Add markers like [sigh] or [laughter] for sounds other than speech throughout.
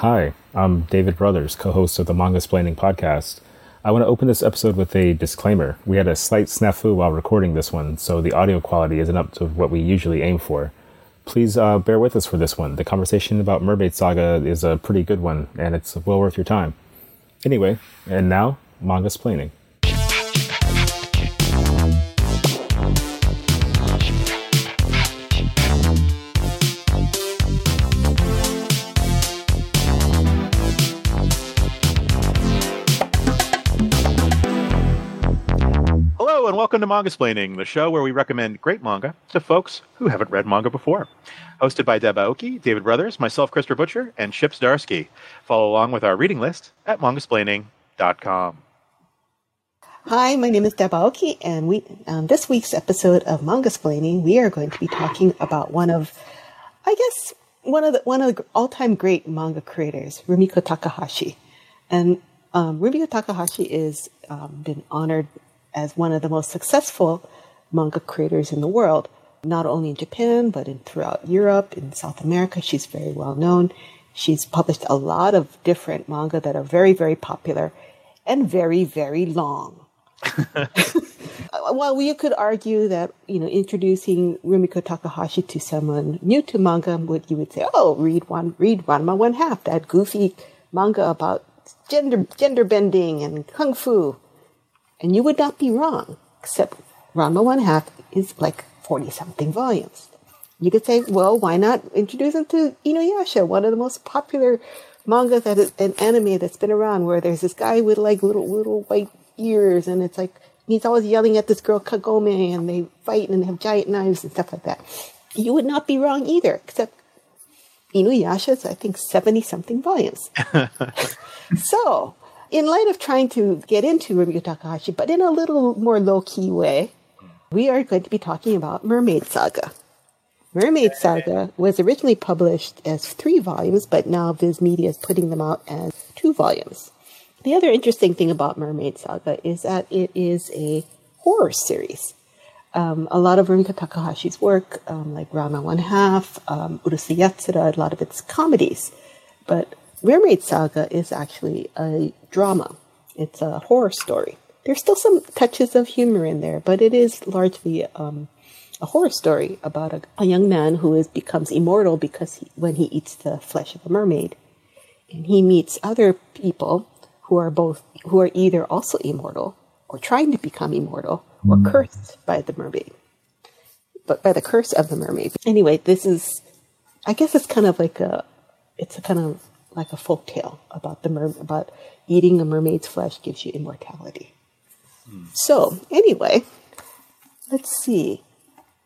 Hi, I'm David Brothers, co host of the Mangasplaining podcast. I want to open this episode with a disclaimer. We had a slight snafu while recording this one, so the audio quality isn't up to what we usually aim for. Please uh, bear with us for this one. The conversation about Mermaid Saga is a pretty good one, and it's well worth your time. Anyway, and now, Manga Splaining. Welcome to Mangasplaining, the show where we recommend great manga to folks who haven't read manga before. Hosted by Deb Aoki, David Brothers, myself, Christopher Butcher, and Chip Zdarsky. Follow along with our reading list at mangasplaining.com. Hi, my name is Deb Aoki, and we um, this week's episode of Mangasplaining, we are going to be talking about one of, I guess, one of the one of the all-time great manga creators, Rumiko Takahashi, and um, Rumiko Takahashi is um, been honored as one of the most successful manga creators in the world, not only in Japan but in throughout Europe, in South America. She's very well known. She's published a lot of different manga that are very, very popular and very, very long. [laughs] Well, we could argue that you know introducing Rumiko Takahashi to someone new to manga, would you would say, "Oh, read one, read Ranma One Half, that goofy manga about gender gender bending and kung fu," and you would not be wrong. Except Ranma One Half is like forty something volumes. You could say, "Well, why not introduce them to Inuyasha, one of the most popular manga that is an anime that's been around, where there's this guy with like little little white ears, and it's like." he's always yelling at this girl Kagome and they fight and they have giant knives and stuff like that. You would not be wrong either, except Inuyasha's I think seventy something volumes. [laughs] so, in light of trying to get into Rumiko Takahashi, but in a little more low key way, we are going to be talking about Mermaid Saga. Mermaid Saga was originally published as three volumes, but now Viz Media is putting them out as two volumes. The other interesting thing about Mermaid Saga is that it is a horror series. Um, a lot of Rumiko Takahashi's work, um, like Ranma One Half, um, Urusei Yatsura, a lot of it's comedies. But Mermaid Saga is actually a drama. It's a horror story. There's still some touches of humor in there, but it is largely um, a horror story about a, a young man who is becomes immortal because he, when he eats the flesh of a mermaid, and he meets other people who are both who are either also immortal or trying to become immortal or cursed by the mermaid but by the curse of the mermaid anyway this is i guess it's kind of like a it's a kind of like a folk tale about the mer- about eating a mermaid's flesh gives you immortality hmm. so anyway let's see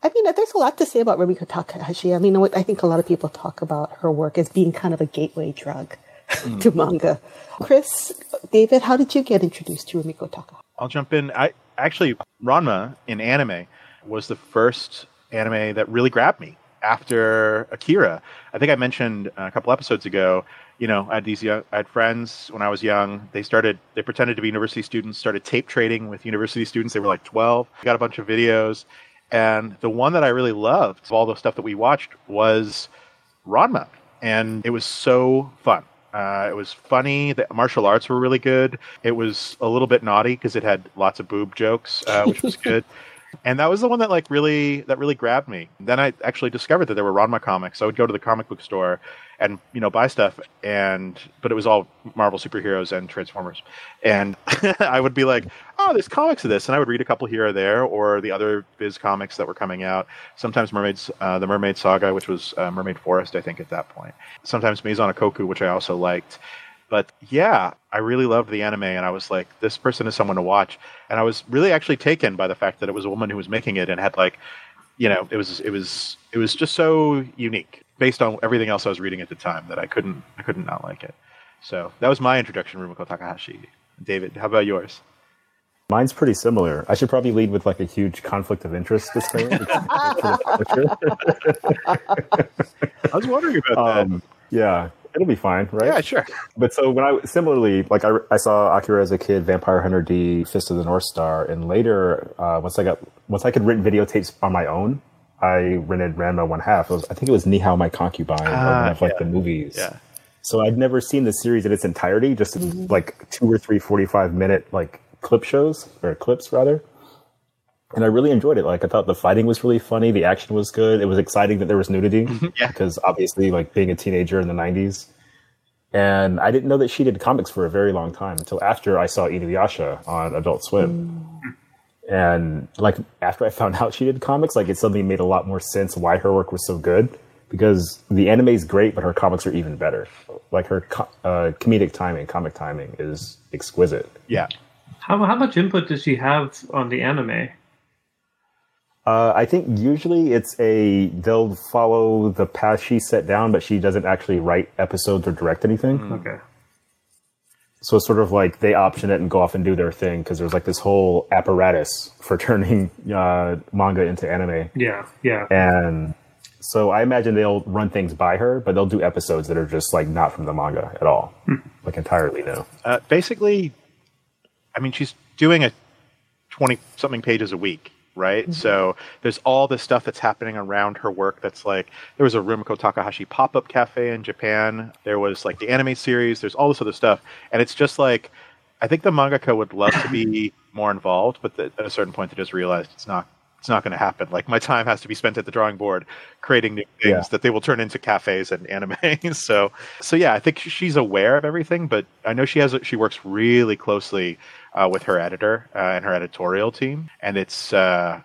I mean, there's a lot to say about Rumiko Takahashi. I mean, I think a lot of people talk about her work as being kind of a gateway drug [laughs] hmm. to manga. Chris, David, how did you get introduced to Rumiko Takahashi? I'll jump in. I actually Ranma in anime was the first anime that really grabbed me after Akira. I think I mentioned a couple episodes ago. You know, I had these young, I had friends when I was young. They started, they pretended to be university students, started tape trading with university students. They were like 12. Got a bunch of videos, and the one that I really loved of all the stuff that we watched was Ranma, and it was so fun. Uh, it was funny. The martial arts were really good. It was a little bit naughty because it had lots of boob jokes, uh, which was good. [laughs] And that was the one that like really that really grabbed me. Then I actually discovered that there were Ranma comics. I would go to the comic book store and you know buy stuff, and but it was all Marvel superheroes and Transformers. And [laughs] I would be like, oh, there's comics of this, and I would read a couple here or there, or the other Viz comics that were coming out. Sometimes Mermaids, uh, the Mermaid Saga, which was uh, Mermaid Forest, I think at that point. Sometimes Maison Ikkoku, which I also liked. But yeah, I really loved the anime, and I was like, this person is someone to watch. And I was really actually taken by the fact that it was a woman who was making it and had like, you know, it was it was it was just so unique based on everything else I was reading at the time that I couldn't I couldn't not like it. So that was my introduction to Rumiko Takahashi. David, how about yours? Mine's pretty similar. I should probably lead with like a huge conflict of interest disclaimer. [laughs] I was wondering about that. um, yeah, it'll be fine, right? Yeah, sure. But so when I similarly, like I, I saw Akira as a kid, Vampire Hunter D, Fist of the North Star, and later uh, once I got once I could rent videotapes on my own, I rented Ranma One Half. It was, I think it was Nihao My Concubine, or Ah, one of like yeah. the movies. Yeah. So I'd never seen the series in its entirety, just mm-hmm. like two or three 45 minute like clip shows or clips rather. And I really enjoyed it. Like I thought the fighting was really funny, the action was good. It was exciting that there was nudity [laughs] yeah. because obviously like being a teenager in the 90s. And I didn't know that she did comics for a very long time until after I saw Inuyasha on Adult Swim. Mm. And like after I found [laughs] out she did comics, like it suddenly made a lot more sense why her work was so good because the anime is great, but her comics are even better. Like her co- uh, comedic timing, comic timing is exquisite. Yeah. How how much input does she have on the anime? Uh, I think usually it's a they'll follow the path she set down, but she doesn't actually write episodes or direct anything. Mm. Okay. So it's sort of like they option it and go off and do their thing because there's like this whole apparatus for [laughs] turning uh, manga into anime. Yeah, yeah. And so I imagine they'll run things by her, but they'll do episodes that are just like not from the manga at all, hmm. like entirely new. Uh, basically, I mean, she's doing a twenty something pages a week, right? Mm-hmm. So there's all this stuff that's happening around her work. That's like there was a Rumiko Takahashi pop up cafe in Japan. There was like the anime series. There's all this other stuff, and it's just like I think the mangaka would love to be more involved, but the, at a certain point they just realized it's not it's not going to happen. Like my time has to be spent at the drawing board creating new things yeah. that they will turn into cafes and anime. [laughs] so, so yeah, I think she's aware of everything, but I know she has she works really closely uh, with her editor uh, and her editorial team, and it's uh,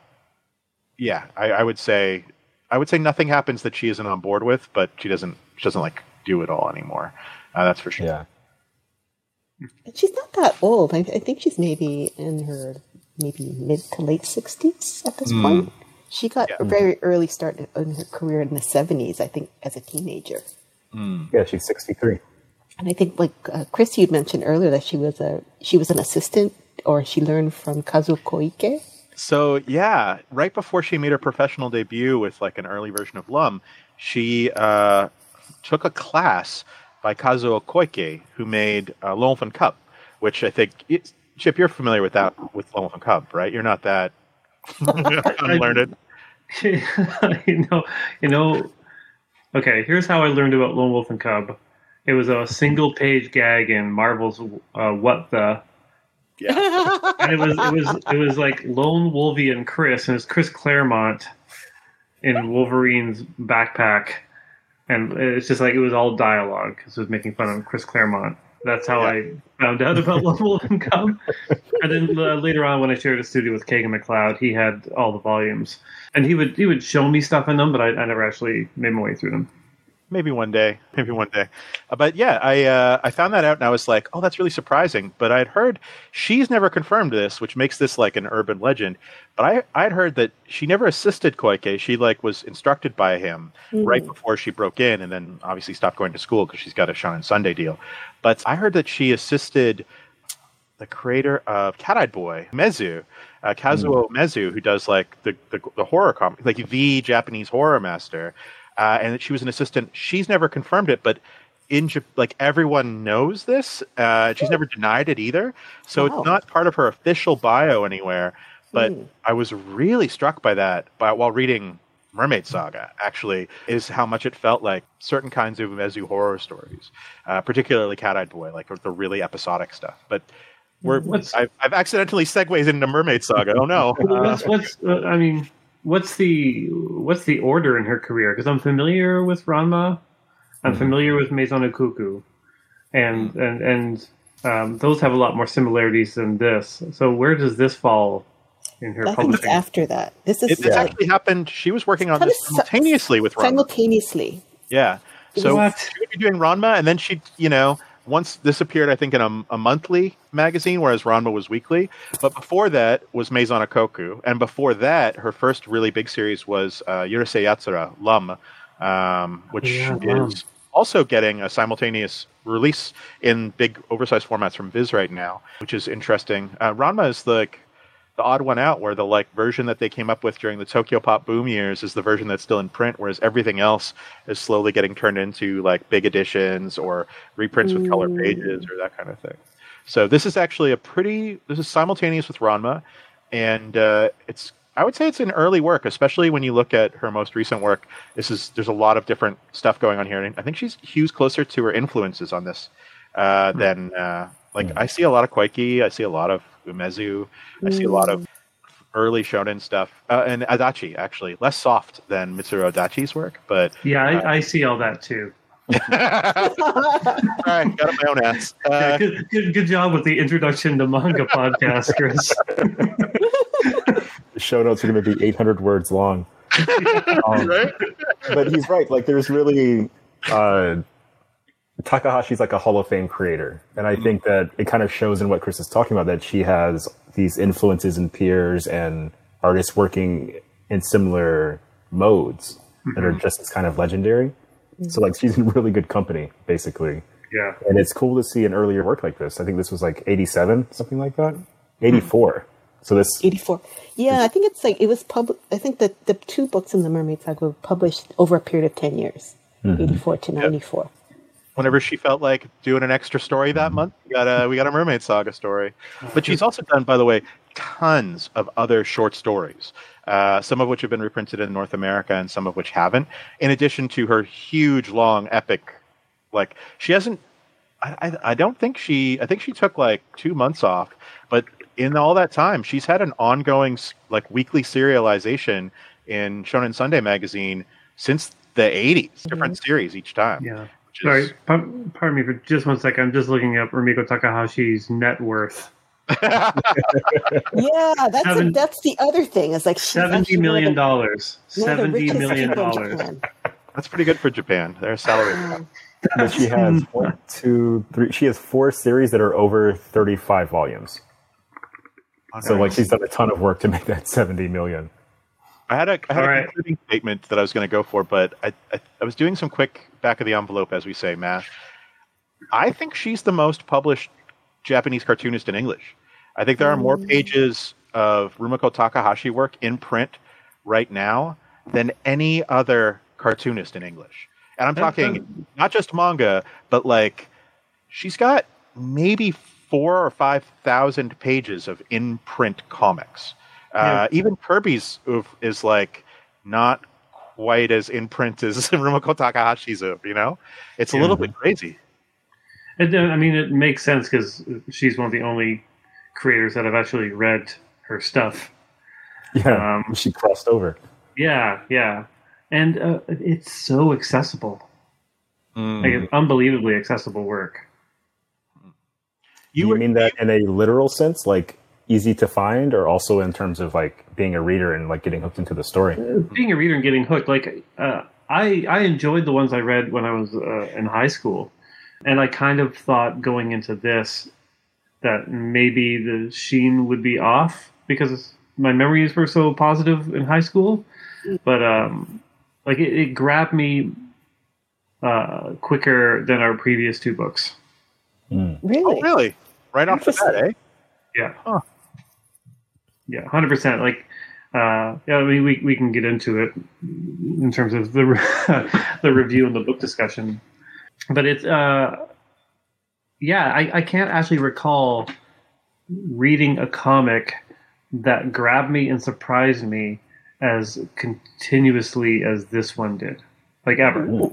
yeah, I, I, would say I would say nothing happens that she isn't on board with, but she doesn't she doesn't like do it all anymore. Uh, that's for sure. Yeah. She's not that old. I, I think she's maybe in her maybe mid to late 60s at this mm. point. She got yeah. a very early start in her career in the 70s, I think, as a teenager. Mm. Yeah, she's 63. And I think, like uh, Chris, you mentioned earlier that she was a she was an assistant, or she learned from Kazuo Koike. So yeah, right before she made her professional debut with like an early version of Lum, she uh, took a class by Kazuo Koike, who made uh, Lone Wolf Cub, which I think Chip, you're familiar with that with Lone Wolf and Cub, right? You're not that [laughs] [laughs] unlearned. [laughs] you know, you know. Okay, here's how I learned about Lone Wolf and Cub. It was a single page gag in Marvel's uh, What the. Yeah. and it was it was it was like Lone Wolvie and Chris, and it was Chris Claremont in Wolverine's backpack, and it's just like it was all dialogue because it was making fun of Chris Claremont. That's how yeah. I found out about [laughs] and Cub. and then uh, later on, when I shared a studio with Kagan McLeod, he had all the volumes, and he would he would show me stuff in them, but I, I never actually made my way through them maybe one day, maybe one day. Uh, but yeah, I uh, I found that out and I was like, oh, that's really surprising. But I'd heard she's never confirmed this, which makes this like an urban legend. But I I'd heard that she never assisted Koike. She like was instructed by him mm-hmm. right before she broke in, and then obviously stopped going to school because she's got a Shonen Sunday deal. But I heard that she assisted the creator of Cat Eyed Boy, Umezu. Uh, Kazuo mm. Umezu, who does like the, the, the horror comic, like the Japanese horror master, uh, and she was an assistant. She's never confirmed it, but in like everyone knows this. Uh, she's never denied it either, so wow. it's not part of her official bio anywhere. But mm. I was really struck by that by, while reading Mermaid Saga. Actually, is how much it felt like certain kinds of Umezu horror stories, uh, particularly Cat Eyed Boy, like the really episodic stuff. But we're I've, I've, accidentally segued into Mermaid Saga. Oh no! [laughs] what's, what's uh, I mean, what's the what's the order in her career? Because I'm familiar with Ranma, I'm mm-hmm. familiar with Maison Ikkoku, and mm-hmm. and and um, those have a lot more similarities than this. So where does this fall in her I publishing? after that. This is it, this actually happened. She was working on this simultaneously with Ranma. Simultaneously. Yeah. So what? she would be doing Ranma, and then she, you know, once this appeared, I think, in a, a, monthly magazine, whereas Ranma was weekly. But before that was Maison Ikkoku, and before that, her first really big series was uh, Urusei Yatsura Lum, um, which yeah, is also getting a simultaneous release in big oversized formats from Viz right now, which is interesting. Uh, Ranma is like the odd one out where the like version that they came up with during the Tokyo Pop boom years is the version that's still in print, whereas everything else is slowly getting turned into like big editions or reprints with color pages or that kind of thing. So this is actually a pretty this is simultaneous with Ranma, and uh, it's I would say it's an early work, especially when you look at her most recent work. This is there's a lot of different stuff going on here, and I think she's hews closer to her influences on this uh, Hmm. than uh, like I see a lot of Koike, I see a lot of Umezu, I see a lot of early shonen stuff, uh, and Adachi actually less soft than Mitsuru Adachi's work, but Yeah, I, I see all that too. [laughs] all right, got up my own ass. [laughs] Yeah, Uh, good, good, good job with the introduction to manga [laughs] podcast, Chris. The show notes are going to be 800 words long. Um, right? but he's right. Like, there's really uh, Takahashi's like a Hall of Fame creator, and I mm. think that it kind of shows in what Chris is talking about that she has these influences and peers and artists working in similar modes that are mm-hmm. just as kind of legendary. Mm. So, like, she's in really good company, basically. Yeah. And it's cool to see an earlier work like this. I think this was like 87, something like that. Hmm. 84. So this, 84. Yeah, I think it's like it was public. I think that the two books in the Mermaid Saga were published over a period of 10 years, mm-hmm. 84 to 94. Whenever she felt like doing an extra story that month. We got a we got a Mermaid Saga story, but she's also done, by the way, tons of other short stories. Uh, some of which have been reprinted in North America, and some of which haven't. In addition to her huge, long, epic, like she hasn't. I, I, I don't think she. I think she took like two months off, but in all that time, she's had an ongoing like weekly serialization in Shonen Sunday magazine since the 80s, different series each time. Yeah. Which is- Sorry, pardon me for just one second. I'm just looking up Rumiko Takahashi's net worth. [laughs] Yeah, that's Seven- that's the other thing. Is like seventy million Seventy actually million one of dollars. the- one of the Seventy richest million people in dollars. That's pretty good for Japan. Their salary. Um, but she has [laughs] one, two, three. She has four series that are over 35 volumes. So like she's done a ton of work to make that 70 million. I had a, I had a right. concluding statement that I was going to go for, but I, I, I was doing some quick back of the envelope, as we say, math. I think she's the most published Japanese cartoonist in English. I think there are more mm. pages of Rumiko Takahashi work in print right now than any other cartoonist in English. And I'm talking not just manga, but like she's got maybe four or five thousand pages of in print comics. Uh, even Kirby's oof is like not quite as in print as [laughs] Rumiko Takahashi's oof, you know? It's a little bit crazy. It, uh, I mean, it makes sense because she's one of the only creators that have actually read her stuff. Yeah, Um, she crossed over. Yeah, yeah, and uh, it's so accessible. Mm. Like it's unbelievably accessible work. You, were- mean that in a literal sense, like easy to find, or also in terms of like being a reader and like getting hooked into the story? Being a reader and getting hooked, like uh, I, I enjoyed the ones I read when I was uh, in high school, and I kind of thought going into this that maybe the sheen would be off because my memories were so positive in high school, but um, like it, it grabbed me uh, quicker than our previous two books. really? Oh, really? Right off the bat, eh? Yeah. Huh. Yeah, hundred percent. Like, uh, yeah, I mean, we we can get into it in terms of the re- [laughs] the review and the book discussion, but it's uh, yeah, I I can't actually recall reading a comic that grabbed me and surprised me as continuously as this one did, like ever.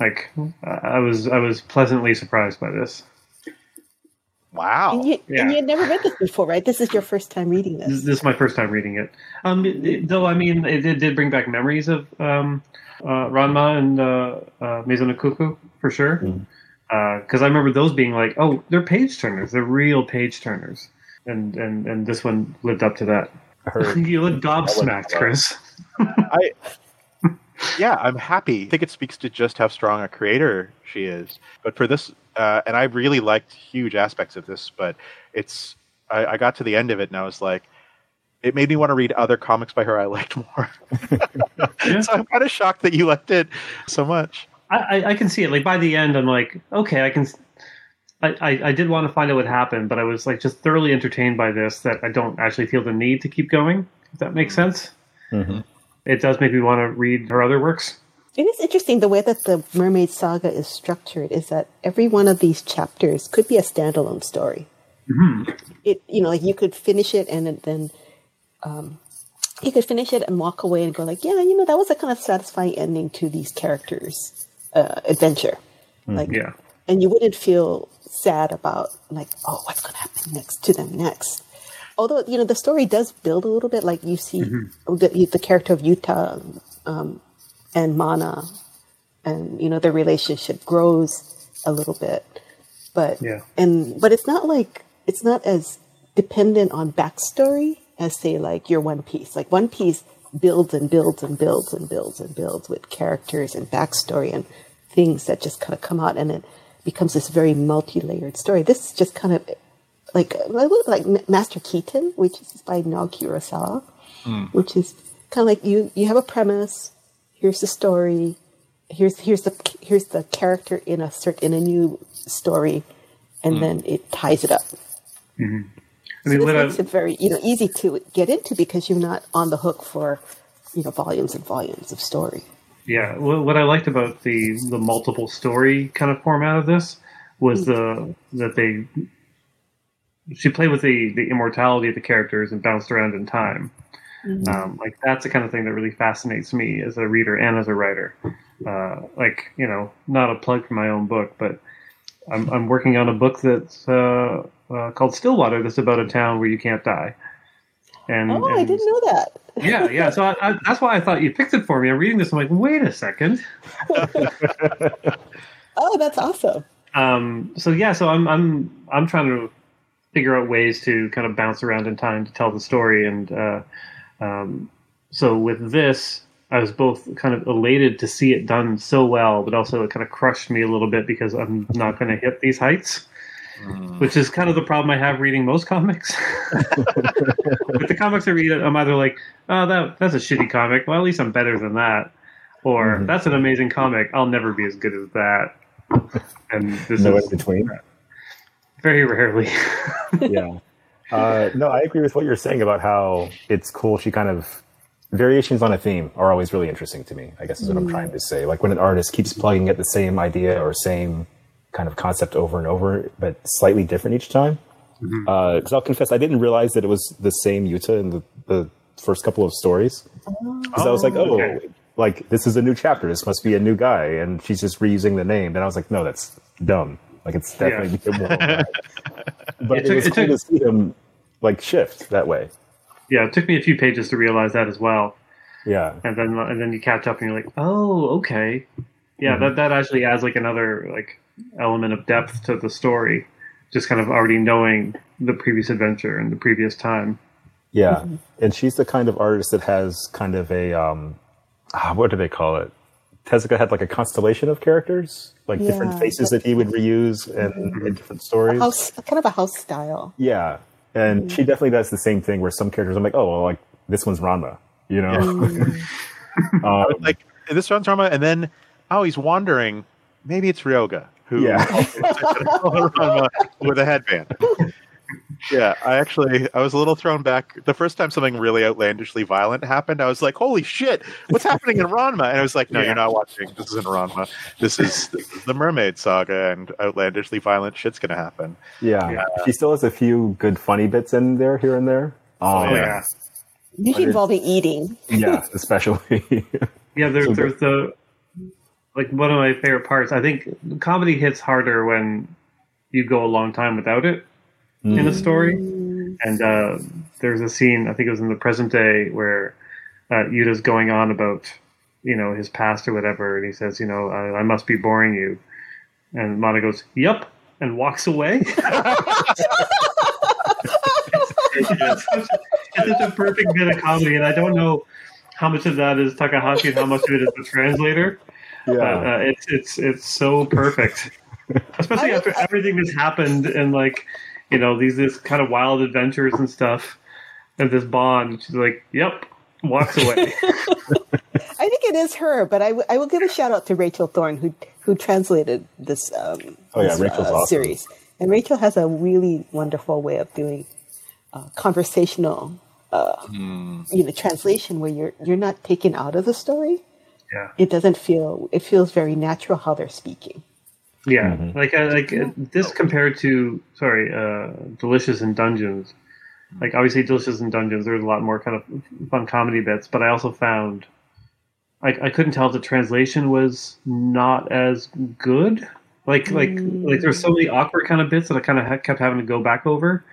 Like, I was I was pleasantly surprised by this. Wow. And you, Yeah. and you had never read this before, right? This is your first time reading This, this. this is my first time reading it. Um, it- it- though I mean, it, it did bring back memories of um, uh, Ranma and uh, uh, Maison Ikkoku for sure. Because I remember those being like, oh, they're page turners. They're real page turners. And and and this one lived up to that. I heard [laughs] you look gobsmacked, Chris. [laughs] I [laughs] yeah, I'm happy. I think it speaks to just how strong a creator she is. But for this, uh, and I really liked huge aspects of this, but it's I, I got to the end of it and I was like, it made me want to read other comics by her I liked more. Yeah. [laughs] so I'm kind of shocked that you liked it so much. I, I, I can see it. Like by the end, I'm like, okay, I can. I, I did want to find out what happened, but I was like just thoroughly entertained by this that I don't actually feel the need to keep going. If that makes sense. Mhm. It does make me want to read her other works. It is interesting the way that the Mermaid Saga is structured. Is that every one of these chapters could be a standalone story. It you know like you could finish it and then um, you could finish it and walk away and go like, yeah, you know, that was a kind of satisfying ending to these characters' uh, adventure. Like, Yeah. and you wouldn't feel sad about like, oh, what's going to happen next to them next. Although you know the story does build a little bit, like you see the, the character of Yuta um, and Mana, and you know their relationship grows a little bit, but Yeah. and but it's not like it's not as dependent on backstory as say like your One Piece. Like One Piece builds and builds and builds and builds and builds with characters and backstory and things that just kind of come out and it becomes this very multi-layered story. This is just kind of like like Master Keaton, which is by Naoki Urasawa, hmm. which is kind of like you you have a premise. Here's the story. Here's here's the here's the character in a certain in a new story, and mm-hmm. then it ties it up. Mm-hmm. I mean, So this what I, makes it very you know easy to get into because you're not on the hook for you know volumes and volumes of story. Yeah, what, what I liked about the the multiple story kind of format of this was the mm-hmm. that they she played with the the immortality of the characters and bounced around in time. Um, like that's the kind of thing that really fascinates me as a reader and as a writer. Uh, like you know, not a plug for my own book, but I'm I'm working on a book that's uh, uh, called Stillwater. That's about a town where you can't die. And, Oh, I didn't know that. yeah, yeah. So I, I, that's why I thought you picked it for me. I'm reading this. I'm like, wait a second. [laughs] Oh, that's awesome. Um, so yeah, so I'm I'm I'm trying to figure out ways to kind of bounce around in time to tell the story, and uh, um, so with this, I was both kind of elated to see it done so well, but also it kind of crushed me a little bit because I'm not going to hit these heights. Which is kind of the problem I have reading most comics. [laughs] With the comics I read, I'm either like, "Oh, that that's a shitty comic." Well, at least I'm better than that. Or that's an amazing comic. I'll never be as good as that. And this No is in between. very rarely. [laughs] yeah. Uh, no, I agree with what you're saying about how it's cool. She kind of variations on a theme are always really interesting to me. I guess is what I'm mm-hmm. trying to say. Like when an artist keeps plugging at the same idea or same kind of concept over and over, but slightly different each time. Mm-hmm. Uh, because I'll confess, I didn't realize that it was the same Yuta in the, the first couple of stories. Because I was like, oh, okay. Oh, like this is a new chapter. This must be a new guy, and she's just reusing the name. And I was like, no, that's dumb. Like it's definitely the immortal guy. But It it, took- was it cool took- to see him like shift that way. yeah, it took me a few pages to realize that as well. Yeah, And then and then you catch up and you're like, "Oh, okay." Yeah, that that actually adds like another like element of depth to the story. Just kind of already knowing the previous adventure and the previous time. yeah. And she's the kind of artist that has kind of a um, ah, what do they call it? Tezuka had like a constellation of characters, like different faces that he would reuse in, in different stories. House, kind of a house style. Yeah, and she definitely does the same thing. Where some characters, I'm like, oh, well, like this one's Ranma, you know? [laughs] [laughs] um, like this one's Ranma, and then oh, he's wandering. Maybe it's Ryoga who Yeah. [laughs] With a headband. Yeah, I actually I was a little thrown back the first time something really outlandishly violent happened. I was like, "Holy shit, what's happening in Ranma?" And I was like, "No, Yeah. you're not watching. This isn't Ranma. This is, this is the Mermaid Saga, and outlandishly violent shit's gonna happen." yeah, she still has a few good funny bits in there here and there. Um, Oh yeah, Usually it's- involving eating. yeah, [laughs] especially. yeah. There, So there's the like one of my favorite parts. I think comedy hits harder when you go a long time without it in a story. And uh, there's a scene, I think it was in the present day, where uh, Yuta's going on about, you know, his past or whatever, and he says, you know, I, I must be boring you. And Mana goes, yup, and walks away. [laughs] it's, such a, it's such a perfect bit of comedy, and I don't know how much of that is Takahashi and how much of it is the translator. Yeah, uh, it's it's it's so perfect, [laughs] especially after everything that's happened and like you know these this kind of wild adventures and stuff, and this bond. She's like, "Yep," walks away. [laughs] [laughs] I think it is her, but I, w- I will give a shout out to Rachel Thorn who who translated this. Um, Oh, yeah, this, Rachel's uh, awesome. series, and Rachel has a really wonderful way of doing uh, conversational, uh, you know, translation where you're you're not taken out of the story. yeah, It doesn't feel. It feels very natural how they're speaking. Yeah. Like uh, like uh, this compared to sorry, uh, Delicious in Dungeons. Like obviously, Delicious in Dungeons, there's a lot more kind of fun comedy bits, but I also found I, I couldn't tell if the translation was not as good. Like like like there's so many awkward kind of bits that I kind of ha- kept having to go back over.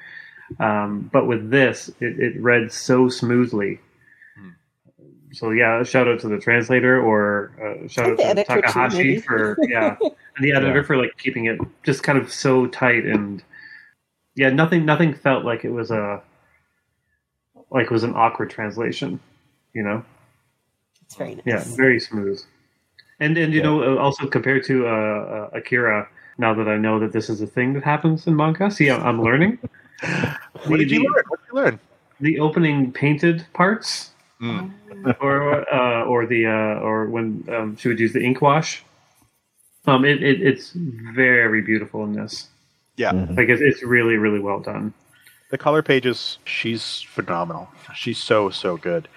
Um, but with this, it, it read so smoothly. So yeah, shout out to the translator or uh, shout And out to editor, too, Takahashi for [laughs] yeah, and the editor Yeah. for like keeping it just kind of so tight and yeah, nothing nothing felt like it was a like it was an awkward translation, you know. It's very nice. Yeah, very smooth. And and you Yeah. know uh, also compared to uh, uh, Akira, now that I know that this is a thing that happens in manga, see I'm, I'm learning. [laughs] What did you learn? What did you learn? The opening painted parts, Mm. [laughs] or uh, or the uh, or when um, she would use the ink wash. Um, it, it it's very beautiful in this. Yeah, Mhm. Like it's, it's really really well done. the color pages. She's phenomenal. She's so so good.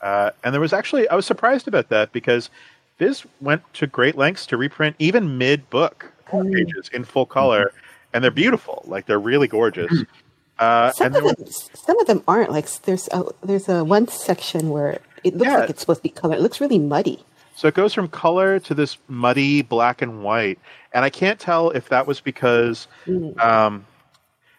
Uh, and there was actually I was surprised about that because Viz went to great lengths to reprint even mid book pages in full color, and they're beautiful. Like they're really gorgeous. [clears throat] Uh, Some and of them, some of them aren't. Like there's a there's a one section where it looks Yeah. like it's supposed to be color. It looks really muddy. So it goes from color to this muddy black and white, and I can't tell if that was because. Um,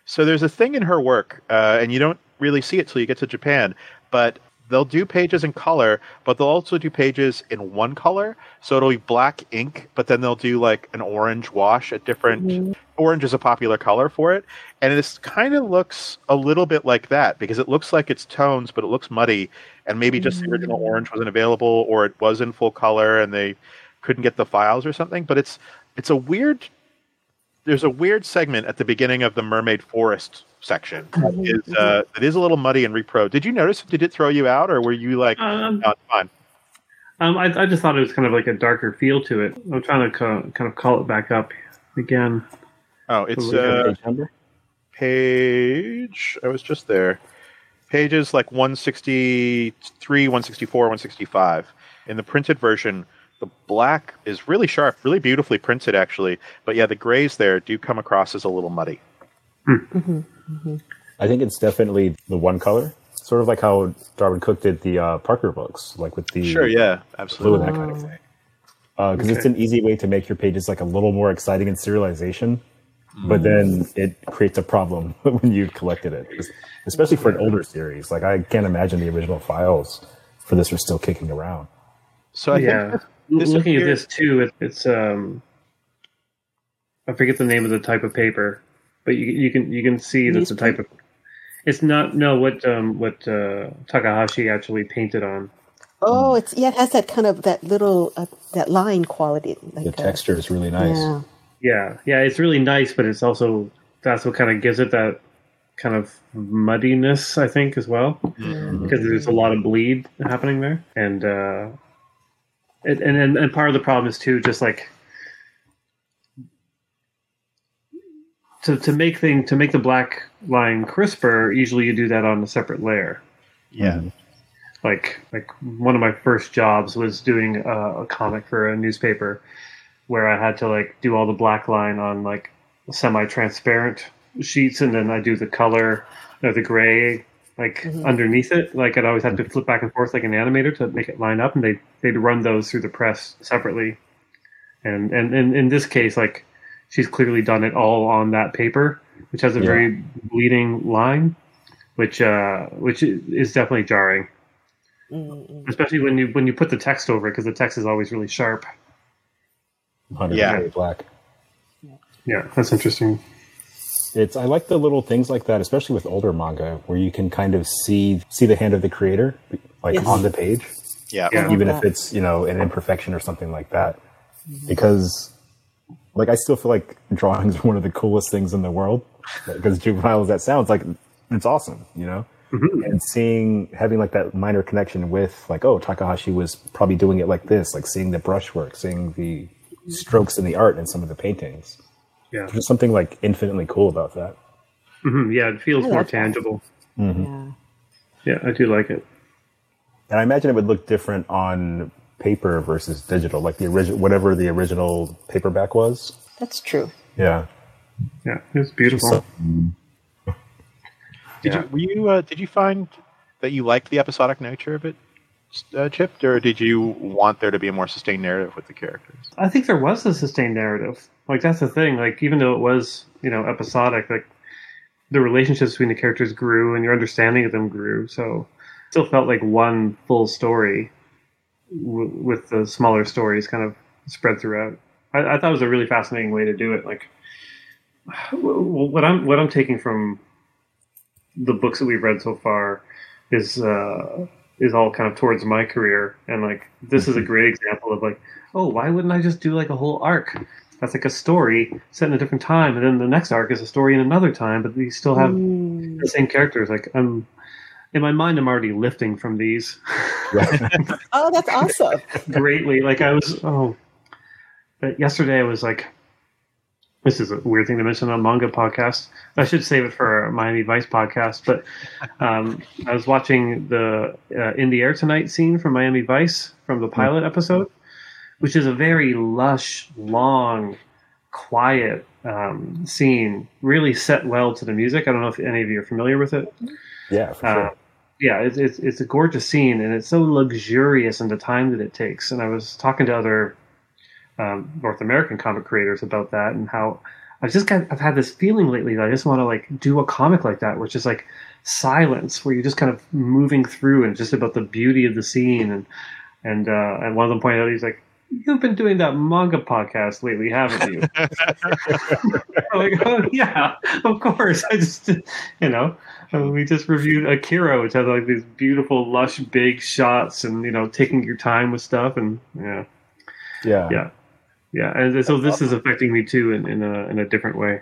so there's a thing in her work, uh, and you don't really see it till you get to Japan, but they'll do pages in color, but they'll also do pages in one color. So it'll be black ink, but then they'll do like an orange wash, a different mm-hmm. orange is a popular color for it, and this kind of looks a little bit like that because it looks like it's tones, but it looks muddy, and maybe just the original mm-hmm. orange wasn't available, or it was in full color and they couldn't get the files or something. But it's it's a weird. There's a weird segment at the beginning of the Mermaid Forest section. that is uh, it is a little muddy and repro. Did you notice? Did it throw you out, or were you like, Um, no, fine? um, I, I just thought it was kind of like a darker feel to it. I'm trying to co- kind of call it back up again. Oh, it's Do you have a uh, page. I was just there. Pages like 163, 164, 165. In the printed version, the black is really sharp, really beautifully printed, actually. But yeah, the grays there do come across as a little muddy. Hmm. Mm-hmm, mm-hmm. I think it's definitely the one color, sort of like how Darwyn Cooke did the uh, Parker books, like with the Sure, yeah, blue absolutely. and that kind of oh. thing. Uh, because it's an easy way to make your pages like a little more exciting in serialization, but mm. then it creates a problem [laughs] when you've collected it, especially for an older series. Like I can't imagine the original files for this are still kicking around. So I yeah, think L- this looking at this too, it, it's um, I forget the name of the type of paper, but you you can you can see that's the type of it's not no what um what uh, Takahashi actually painted on. Oh, it's yeah. It has that kind of that little uh, that line quality. Like, The uh, texture is really nice. Yeah. Yeah, yeah, it's really nice, but it's also that's what kind of gives it that kind of muddiness, I think, as well, because there's a lot of bleed happening there, and uh, it, and, and and part of the problem is too just like to to make thing to make the black line crisper. Usually, you do that on a separate layer. yeah, like like one of my first jobs was doing a, a comic for a newspaper where I had to like do all the black line on like semi-transparent sheets, and then I do the color or the gray like mm-hmm. underneath it. Like I'd always have to mm-hmm. flip back and forth like an animator to make it line up, and they they'd run those through the press separately. And and, and in this case, like she's clearly done it all on that paper, which has a Yeah. very bleeding line, which uh which is definitely jarring Mm-mm. especially when you when you put the text over it because the text is always really sharp. 100% Yeah. black. Yeah, that's interesting. It's I like the little things like that, especially with older manga, where you can kind of see see the hand of the creator, like Yes. on the page, yeah, Yeah. even if it's you know an imperfection or something like that. Mm-hmm. Because, like, I still feel like drawings [laughs] are one of the coolest things in the world. Because juvenile as that sounds, like it's awesome, you know. Mm-hmm. And seeing having like that minor connection with like, oh, Takahashi was probably doing it like this, like seeing the brushwork, seeing the mm-hmm. strokes in the art and some of the paintings. Yeah, There's just something like infinitely cool about that. hmm yeah, it feels more that. tangible. Yeah. Yeah, I do like it. And I imagine it would look different on paper versus digital, like the original, whatever the original paperback was. That's true. Yeah. Yeah, it's beautiful. So- Did Yeah. you were you uh, did you find that you liked the episodic nature of it, uh, Chip, or did you want there to be a more sustained narrative with the characters? I think there was a sustained narrative. Like that's the thing. Like even though it was you know episodic, like the relationships between the characters grew and your understanding of them grew. So it still felt like one full story w- with the smaller stories kind of spread throughout. I, I thought it was a really fascinating way to do it. Like w- [sighs] what I'm what I'm taking from the books that we've read so far is uh, is all kind of towards my career, and like this is a great example of like, oh, why wouldn't I just do like a whole arc? That's like a story set in a different time, and then the next arc is a story in another time, but you still have Mm. the same characters. Like I'm in my mind, I'm already lifting from these [laughs] Oh, that's awesome. greatly. Like I was, oh, but yesterday I was like, this is a weird thing to mention on a manga podcast. I should save it for Miami Vice podcast. But um, I was watching the uh, "In the Air Tonight" scene from Miami Vice from the pilot episode, which is a very lush, long, quiet um, scene. Really set well to the music. I don't know if any of you are familiar with it. Yeah, for Uh, sure. yeah, it's, it's it's a gorgeous scene, and it's so luxurious in the time that it takes. And I was talking to other um, North American comic creators about that, and how I've just got I've had this feeling lately that I just want to like do a comic like that, which is like silence, where you're just kind of moving through, and just about the beauty of the scene. And and uh, and one of them pointed out, he's like. You've been doing that manga podcast lately, haven't you? [laughs] Like, oh yeah, of course. I just, you know, uh, we just reviewed Akira, which has like these beautiful, lush, big shots, and you know, taking your time with stuff, and yeah, yeah. yeah, yeah. And so this is affecting me too in, in a in a different way.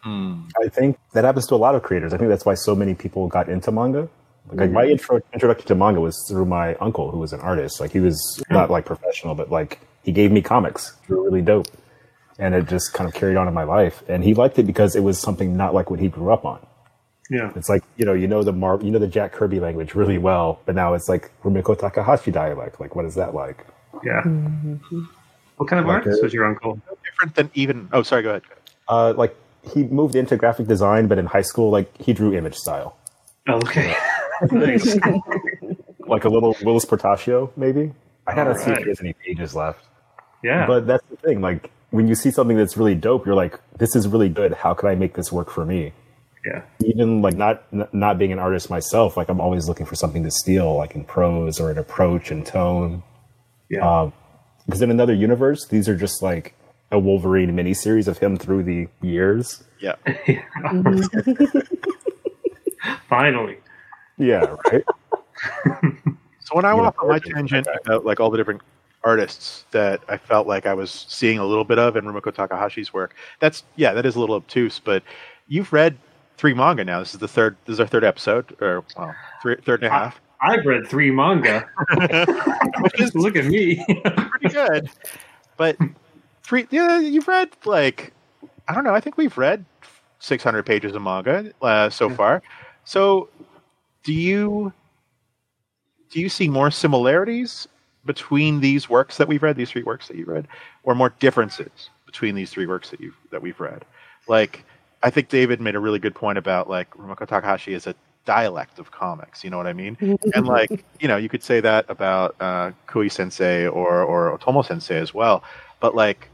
Hmm. I think that happens to a lot of creators. I think that's why so many people got into manga. Like my intro, introduction to manga was through my uncle, who was an artist. Like he was not like professional, but like he gave me comics. They were really dope, and it just kind of carried on in my life. And he liked it because it was something not like what he grew up on. Yeah, It's like you know, you know the Mar- you know the Jack Kirby language really well, but now it's like Rumiko Takahashi dialect. Like, what is that like? yeah. What kind of Like artist it. was your uncle? Different than even. Oh, sorry. Go ahead. Uh, like he moved into graphic design, but in high school, like he drew image style, Oh, okay, nice. [laughs] like a little Whilce Portacio, maybe. I gotta see if Alright. he has any pages left. Yeah, But that's the thing. Like when you see something that's really dope, you're like, "This is really good. How can I make this work for me?" yeah, Even like not n- not being an artist myself, like I'm always looking for something to steal, like in prose or in approach and tone. yeah. Um, because in another universe, these are just like a Wolverine miniseries of him through the years. Yeah. [laughs] [laughs] Finally, Yeah, right. [laughs] So when I Yeah, went off on my tangent about like all the different artists that I felt like I was seeing a little bit of in Rumiko Takahashi's work, that's yeah, that is a little obtuse. But you've read three manga now. This is the third. This is our third episode, or well, three, third and a half. I've read three manga. [laughs] [laughs] Which is Look at me. pretty good. But three, yeah, you've read like I don't know. I think we've read 600 pages of manga uh, so far. So, do you do you see more similarities between these works that we've read, these three works that you've read, or more differences between these three works that you that we've read? Like, I think David made a really good point about like Rumiko Takahashi is a dialect of comics. You know what I mean? and like you know you could say that about uh, Kui Sensei or or Otomo Sensei as well. But like,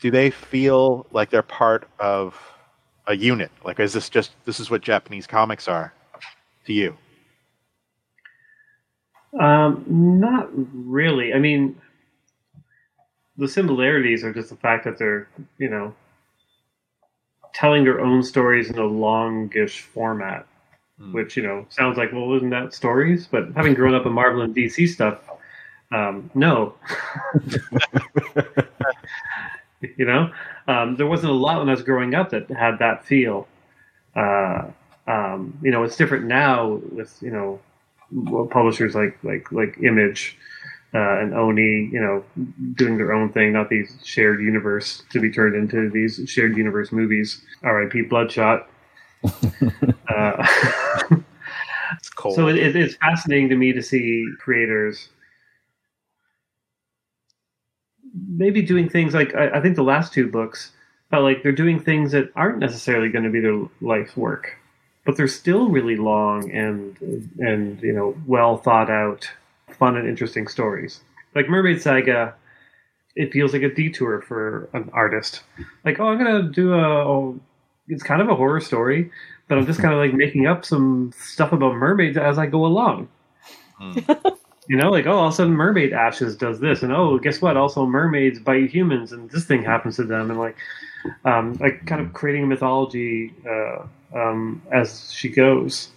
do they feel like they're part of a unit? Like, is this just this is what Japanese comics are to you? Um, not really. I mean, the similarities are just the fact that they're, you know, telling their own stories in a longish format, Hmm. which, you know, sounds like, well, isn't that stories? But having grown up in Marvel and DC stuff, um, no. [laughs] you know, um, there wasn't a lot when I was growing up that had that feel. Uh, um, you know, it's different now with, you know, publishers like like like Image uh, and Oni, you know, doing their own thing, not these shared universe to be turned into these shared universe movies. R.I.P. Bloodshot. [laughs] uh, It's cold. so it, it, it's fascinating to me to see creators maybe doing things like I, I think the last two books felt like they're doing things that aren't necessarily going to be their life's work. But they're still really long and and you know well thought out, fun and interesting stories. Like Mermaid Saga, it feels like a detour for an artist. Like, oh, I'm gonna do a. Oh, it's kind of a horror story, but I'm just kind of like making up some stuff about mermaids as I go along. Hmm. [laughs] You know, like oh, all of a sudden mermaid ashes does this, and oh, guess what? Also, mermaids bite humans, and this thing happens to them, and like, um, like kind of creating a mythology uh, um, as she goes.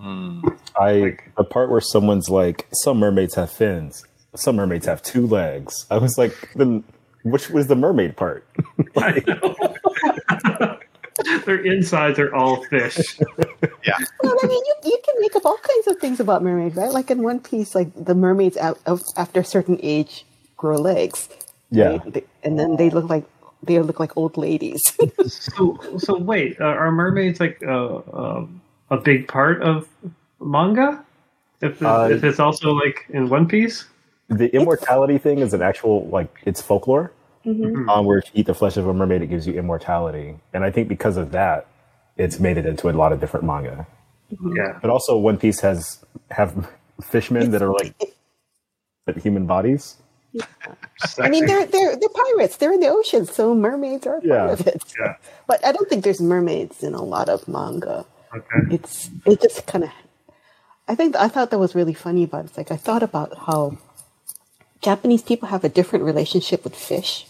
I the part where someone's like, some mermaids have fins, some mermaids have two legs. I was like, then which was the mermaid part? [laughs] I know. [laughs] Their insides are all fish. Yeah. Well, I mean, you, you can make up all kinds of things about mermaids, right? Like in One Piece, like the mermaids out of, after a certain age grow legs. Yeah. right? And then they look like they look like old ladies. [laughs] So, so wait, uh, are mermaids like uh, uh, a big part of manga? If, Uh, if it's also like in One Piece, The immortality thing is an actual like it's folklore. Um, where if you eat the flesh of a mermaid, it gives you immortality, and I think because of that, it's made it into a lot of different manga. yeah, But also, One Piece has have fishmen that are like but [laughs] human bodies. I mean, they're they're they're pirates. They're in the ocean, so mermaids are part of it. Yeah. But I don't think there's mermaids in a lot of manga. okay, It's it just kind of. I think I thought that was really funny about it. It's like I thought about how Japanese people have a different relationship with fish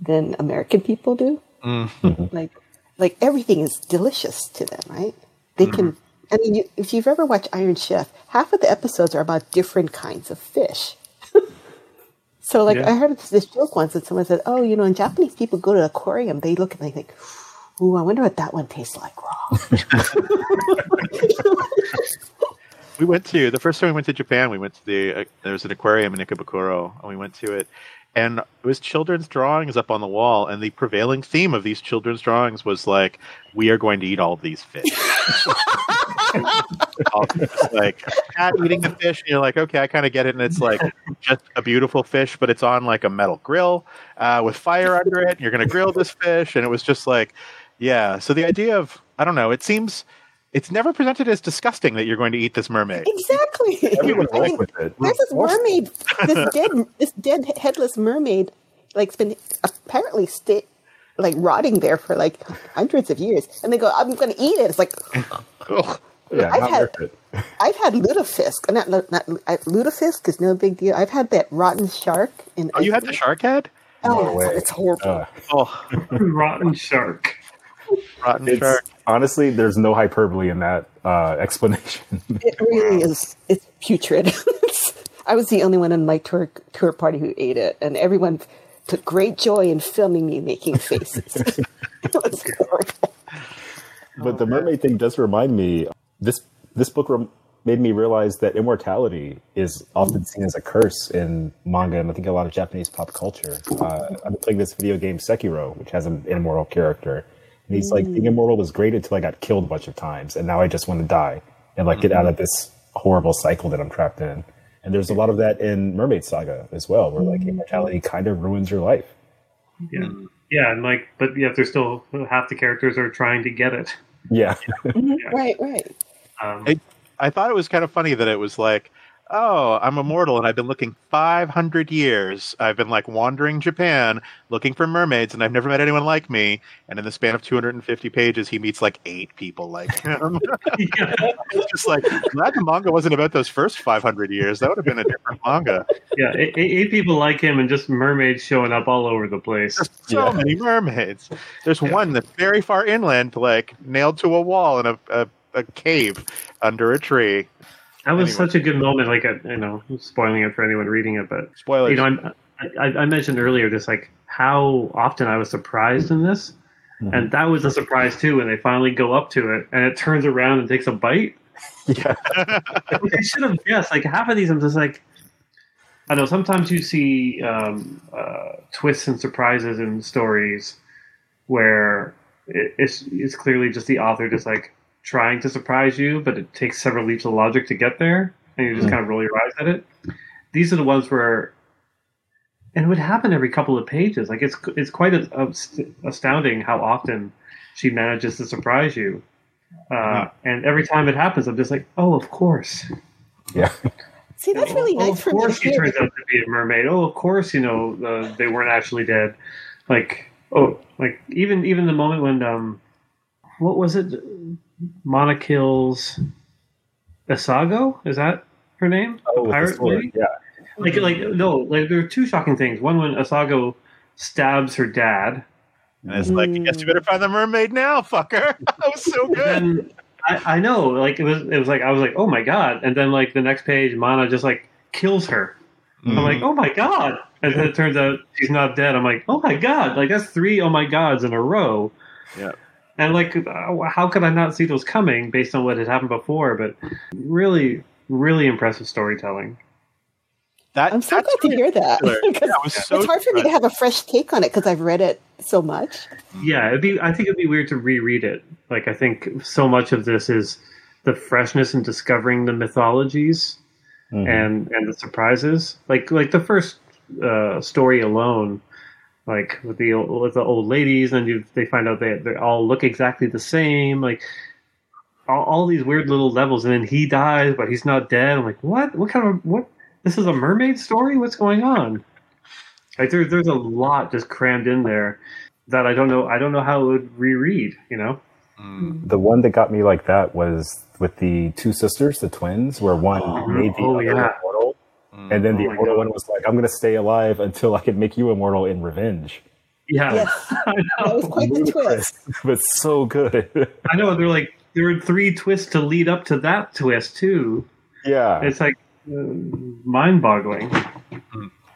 than American people do. Mm-hmm. Like, like everything is delicious to them, right? They can. Mm-hmm. I mean, you, if you've ever watched Iron Chef, half of the episodes are about different kinds of fish. So, like, Yeah. I heard this joke once, and someone said, "Oh, you know, when Japanese people go to the aquarium, they look and they think." Ooh, I wonder what that one tastes like raw. [laughs] We went to the first time we went to Japan. We went to the uh, there was an aquarium in Ikebukuro, and we went to it, and it was children's drawings up on the wall. And the prevailing theme of these children's drawings was like, "We are going to eat all of these fish." [laughs] All- it's like cat eating the fish, and you're like, okay, I kind of get it. And it's like just a beautiful fish, but it's on like a metal grill uh, with fire under it. And you're going to grill this fish, and it was just like, yeah. So the idea of I don't know, it seems. It's never presented as disgusting that you're going to eat this mermaid. Exactly. Everyone's [laughs] I like mean, with it. There's this mermaid, this dead, this dead headless mermaid, like it's been apparently sta like rotting there for like hundreds of years, and they go, "I'm going to eat it." It's like [laughs] Ugh. Yeah, I've not had- worth it. [laughs] I've had lutefisk, not not, not uh, lutefisk is no big deal. I've had that rotten shark in. Oh, you had the shark head? Oh, No way. it's horrible. Uh, Oh, [laughs] rotten shark. rotten it's shark. honestly, there's no hyperbole in that uh, explanation. [laughs] It really is. It's putrid. I was the only one in my tour tour party who ate it, and everyone took great joy in filming me making faces. it was horrible. But the mermaid thing does remind me. This this book rem- made me realize that immortality is often seen as a curse in manga, and I think a lot of Japanese pop culture. Uh, I'm playing this video game Sekiro, which has an immortal character, and he's like, being mm. immortal was great until I got killed a bunch of times, and now I just want to die and like get out of this horrible cycle that I'm trapped in. And there's a lot of that in Mermaid Saga as well, where like mm. immortality kind of ruins your life. Yeah, yeah, and like, but yet there's still half the characters are trying to get it. Yeah, mm-hmm. [laughs] Right, right. Um, I, I thought it was kind of funny that it was like, oh, I'm immortal and I've been looking 500 years. I've been like wandering Japan looking for mermaids and I've never met anyone like me. And in the span of 250 pages, he meets like eight people like him. [laughs] [laughs] it's just like, glad the manga wasn't about those first 500 years. That would have been a different manga. yeah, eight, eight people like him, and just mermaids showing up all over the place. There's So Yeah. many mermaids. There's one that's very far inland, like nailed to a wall in a, a, a cave under a tree. That was Anyway. such a good moment. Like, I, you know, spoiling it for anyone reading it, but Spoilers. you know, I'm, I, I mentioned earlier just like how often I was surprised in this, and that was a surprise too when they finally go up to it and it turns around and takes a bite. [laughs] yeah, I should have guessed. Like half of these, I'm just like, I know sometimes you see um, uh, twists and surprises in stories where it, it's it's clearly just the author just like trying to surprise you, but it takes several leaps of logic to get there, and you just kind of roll your eyes at it. These are the ones where, and it would happen every couple of pages. Like it's it's quite a, a- astounding how often she manages to surprise you. Uh, and every time it happens, I'm just like, oh, of course. Yeah. See, that's really oh, nice of for course to he turns out to be a mermaid. Oh, of course, you know uh, they weren't actually dead. Like oh, like even even the moment when um, what was it? Mana kills Isago. Is that her name? Oh, the with the pirate sword, lady? Yeah. Like like no, like there are two shocking things. One when Asago stabs her dad. And it's like, I guess you better find the mermaid now, fucker. [laughs] that was so good. Then I, I know, like it was it was like I was like, oh my god, and then like the next page, Mana just like kills her. I'm Mm-hmm. like, oh my god, and then it turns out she's not dead. I'm like, oh my god, like that's three oh my gods in a row. Yeah. And like, uh, how could I not see those coming based on what had happened before? But really, really impressive storytelling. that, I'm so glad to hear that. particular. [laughs] 'Cause Yeah, I was so it's hard for me to have a fresh take on it because I've read it so much. Yeah, it'd be. I think it'd be weird to reread it. Like, I think so much of this is the freshness and discovering the mythologies Mhm. and and the surprises. Like like the first uh, story alone, like with the old- with the old ladies, and you they find out they they all look exactly the same. Like all, all these weird little levels, and then he dies, but he's not dead. I'm like, what? What kind of what? This is a mermaid story. What's going on? Like there, there's a lot just crammed in there that I don't know. I don't know how it would reread. You know? Mm. The one that got me like that was with the two sisters, the twins, where one Oh, made the oh, other yeah. Immortal, and then the Oh my immortal God. one was like, "I'm going to stay alive until I can make you immortal in revenge." Yeah, Yes. [laughs] That was quite the twist. but so good. [laughs] I know. They're like there were three twists to lead up to that twist too. yeah, It's like uh, mind-boggling.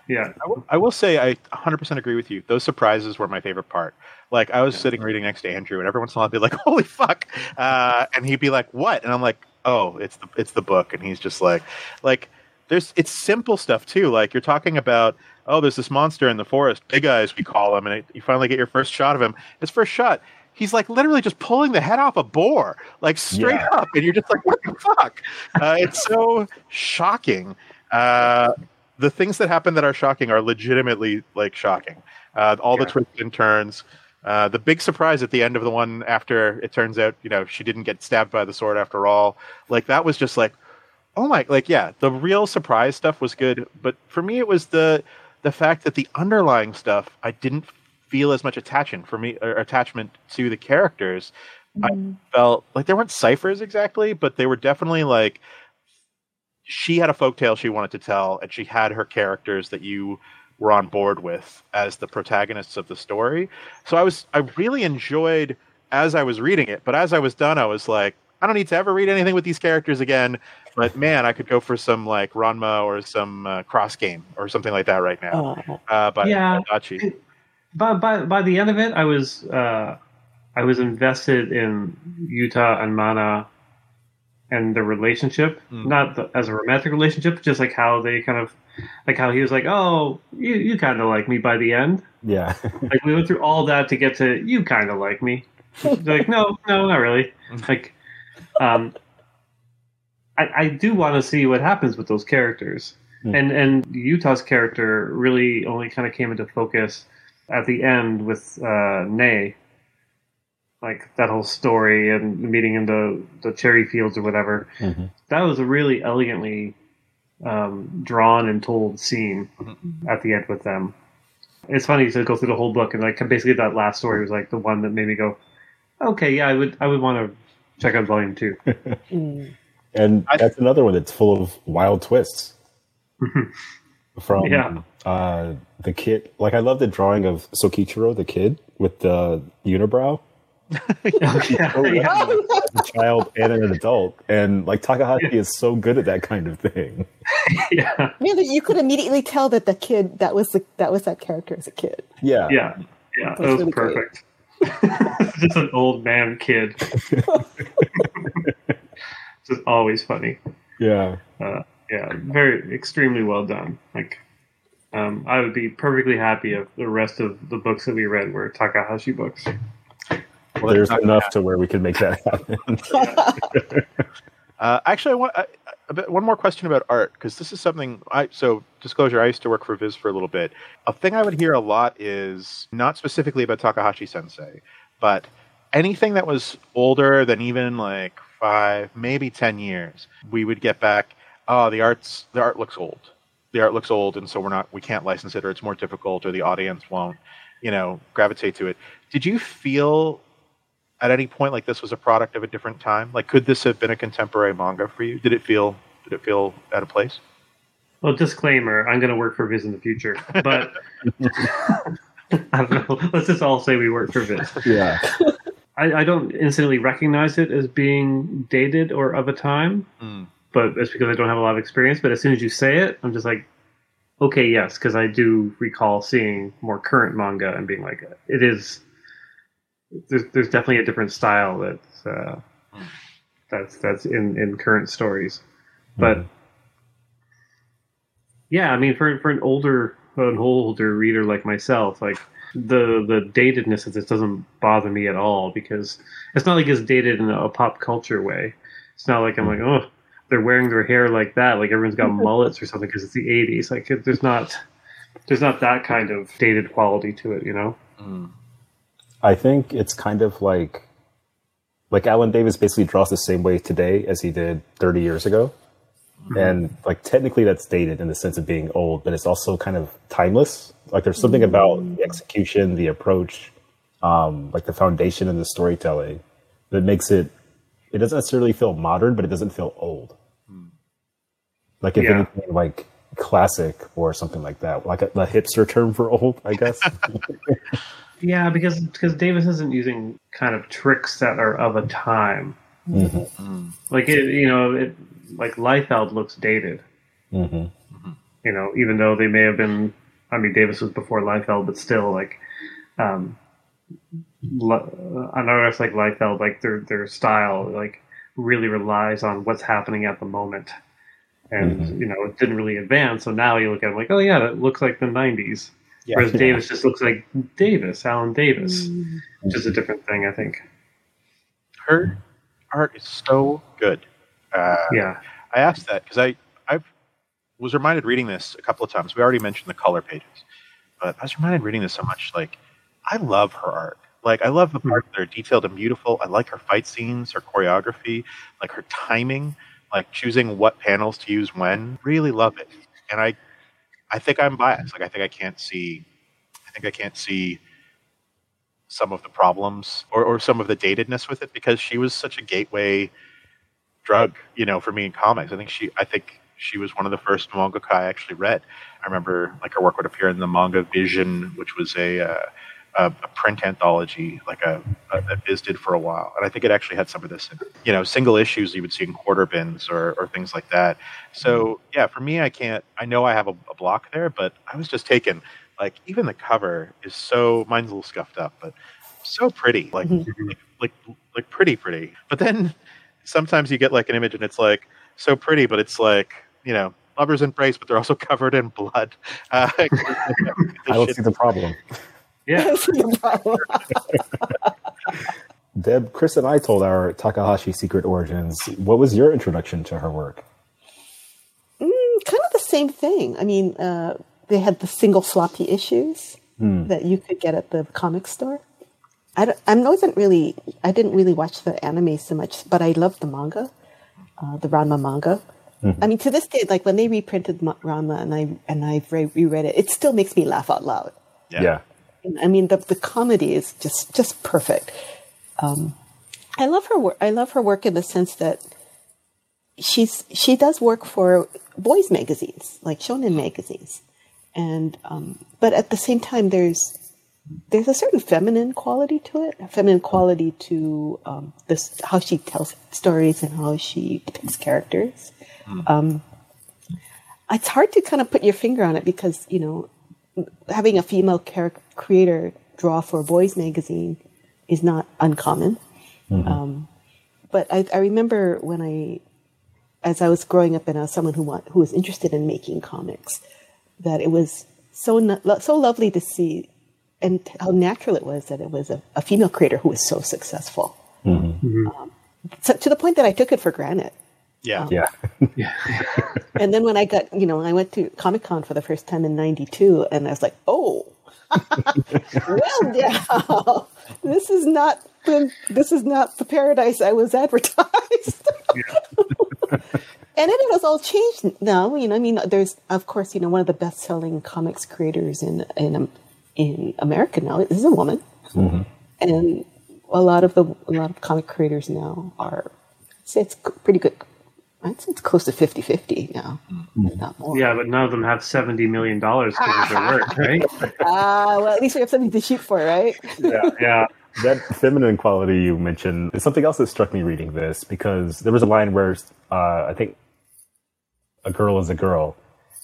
Yeah, I will, I will say I 100% agree with you. Those surprises were my favorite part. Like I was sitting reading next to Andrew, and every once in a while I'd be like, [laughs] "Holy fuck!" Uh, and he'd be like, "What?" And I'm like, "Oh, it's the it's the book." And he's just like, like there's it's simple stuff too. Like you're talking about, oh, there's this monster in the forest, big eyes we call him, and it, you finally get your first shot of him. His first shot. He's like literally just pulling the head off a boar, like straight Yeah. up, and you're just like, "What the fuck?" Uh, it's so shocking. Uh, the things that happen that are shocking are legitimately like shocking. Uh, all the twists and turns. Uh, the big surprise at the end of the one after it turns out, you know, she didn't get stabbed by the sword after all. Like that was just like, oh my, like yeah, the real surprise stuff was good, but for me it was the the fact that the underlying stuff I didn't feel as much attachment for me or attachment to the characters. I mm-hmm. felt like there weren't ciphers exactly, but they were definitely like she had a folktale she wanted to tell, and she had her characters that you were on board with as the protagonists of the story. So I was I really enjoyed as I was reading it, but as I was done, I was like, I don't need to ever read anything with these characters again. But man, I could go for some like Ranma or some uh, cross game or something like that right now. Oh, Uh, by Yeah. by by by by the end of it, I was uh, I was invested in Yuta and Mana and the relationship, Mm. not the, as a romantic relationship, just like how they kind of like how he was like, "Oh, you you kind of like me." By the end, yeah. [laughs] like we went through all that to get to you kind of like me. They're like, no, no, not really. [laughs] Like, um, I, I do want to see what happens with those characters, Hmm. and and Yuta's character really only kind of came into focus at the end with uh, Nae. Like that whole story and meeting in the the cherry fields or whatever. Mhm. That was a really elegantly um, drawn and told scene at the end with them. It's funny to go through the whole book and like basically that last story was like the one that made me go, okay, yeah, I would I would want to check out volume two. [laughs] mm. And I- that's another one that's full of wild twists. [laughs] From Yeah. uh, the kid, like I love the drawing of Sokichiro, the kid with the unibrow, [laughs] yeah, yeah. a child and an adult, and like Takahashi is so good at that kind of thing. yeah, Really, you could immediately tell that the kid that was the, that was that character as a kid. Yeah, yeah, yeah. That That's was really great. perfect. [laughs] Just an old man kid. [laughs] Just always funny. yeah. Uh, yeah, very extremely well done. Like, um, I would be perfectly happy if the rest of the books that we read were Takahashi books. Well, There's enough to where we could make that happen. [laughs] Uh, actually, I want I, a bit, one more question about art because this is something I so disclosure. I used to work for Viz for a little bit. A thing I would hear a lot is not specifically about Takahashi Sensei, but anything that was older than even like five, maybe ten years, we would get back. Oh, the art's the art looks old. The art looks old, and so we're not we can't license it, or it's more difficult, or the audience won't, you know, gravitate to it. Did you feel at any point like this was a product of a different time? Like, could this have been a contemporary manga for you? Did it feel did it feel out of place? Well, disclaimer: I'm going to work for Viz in the future, but [laughs] I don't know. Let's just all say we work for Viz. Yeah. [laughs] I, I don't instantly recognize it as being dated or of a time, Mm. but it's because I don't have a lot of experience. But as soon as you say it, I'm just like, okay, yes, because I do recall seeing more current manga and being like, it is. There's, there's definitely a different style that's uh, that's that's in, in current stories, but yeah, I mean, for for an older an older reader like myself, like the the datedness of this doesn't bother me at all because it's not like it's dated in a pop culture way. It's not like I'm like, oh, they're wearing their hair like that, like everyone's got [laughs] mullets or something because it's the '80s. Like, it, there's not there's not that kind of dated quality to it, you know. Mm. I think it's kind of like like Alan Davis basically draws the same way today as he did 30 years ago. Mm-hmm. And like technically that's dated in the sense of being old, but it's also kind of timeless. Like there's something mm-hmm. about the execution, the approach, um, like the foundation and the storytelling that makes it it doesn't necessarily feel modern, but it doesn't feel old. Hmm. Like if Yeah. anything like classic or something like that. Like a, the hipster term for old, I guess. [laughs] Yeah, because because Davis isn't using kind of tricks that are of a time. Mhm. Mm. Like it, you know, it like Liefeld looks dated. Mhm. You know, even though they may have been. I mean, Davis was before Liefeld, but still, like, um, Li- an artist like Liefeld, like their their style, like really relies on what's happening at the moment, and Mhm. you know, it didn't really advance. So now you look at it like, oh yeah, that looks like the '90s. Yeah. Whereas Davis just looks like Davis, Alan Davis, Mm. which is a different thing, I think. Her art is so good. Uh, Yeah, I asked that because I I was reminded reading this a couple of times. We already mentioned the color pages, but I was reminded reading this so much. Like, I love her art. Like, I love the parts that are detailed and beautiful. I like her fight scenes, her choreography, like her timing, like choosing what panels to use when. Really love it. And I, I think I'm biased. Like, I think I can't see. I think I can't see some of the problems or, or some of the datedness with it because she was such a gateway drug, you know, for me in comics. I think she, I think she was one of the first mangaka I actually read. I remember like her work would appear in the manga Vision, which was a uh, a, a print anthology, like a, a that Viz did for a while, and I think it actually had some of this in, you know, single issues you would see in quarter bins or or things like that. So yeah, for me, I can't. I know I have a, a block there, but I was just taken. Like even the cover is so mine's a little scuffed up, but so pretty, like like, like like pretty pretty. But then sometimes you get like an image and it's like so pretty, but it's like you know lovers embrace, but they're also [laughs] covered in blood. Uh, [laughs] [laughs] I don't see the problem. Yeah. [laughs] That's the problem. [laughs] Deb, Chris, and I told our Takahashi secret origins. What was your introduction to her work? Mm, kind of the same thing. I mean, uh, they had the single floppy issues that you could get at the comic store. I, don't- I wasn't really, I didn't really watch the anime so much, but I loved the manga, uh, the Ranma manga. I mean, to this day, like when they reprinted Ma- Ranma and I and I've re- reread it, it still makes me laugh out loud. yeah. I mean, the the comedy is just just perfect. Um, I love her work. I love her work in the sense that she's she does work for boys magazines, like shonen magazines, and um, but at the same time, there's there's a certain feminine quality to it, a feminine quality to um, this how she tells stories and how she depicts characters. Um, it's hard to kind of put your finger on it because you know having a female char- creator draw for a boys magazine is not uncommon. Um, but I, I remember when I, as I was growing up and I was someone who want, who was interested in making comics, that it was so no, so lovely to see, and how natural it was that it was a, a female creator who was so successful. Um, so, to the point that I took it for granted. Yeah. Yeah. And then when I got, you know, I went to Comic Con for the first time in '92, and I was like, oh, [laughs] well, yeah, this is not the this is not the paradise I was advertised. [laughs] and then it has all changed now. You know, I mean, there's of course, you know, one of the best selling comics creators in in in America now is a woman, Mm-hmm. and a lot of the a lot of comic creators now are it's, it's pretty good. I'd say it's close to 50-50 now, Mm-hmm. not more. Yeah, but none of them have seventy million dollars because of their work, [laughs] right? Ah, well, at least we have something to shoot for, right? Yeah. [laughs] Yeah, that feminine quality you mentioned is something else that struck me reading this because there was a line where uh, I think a girl is a girl,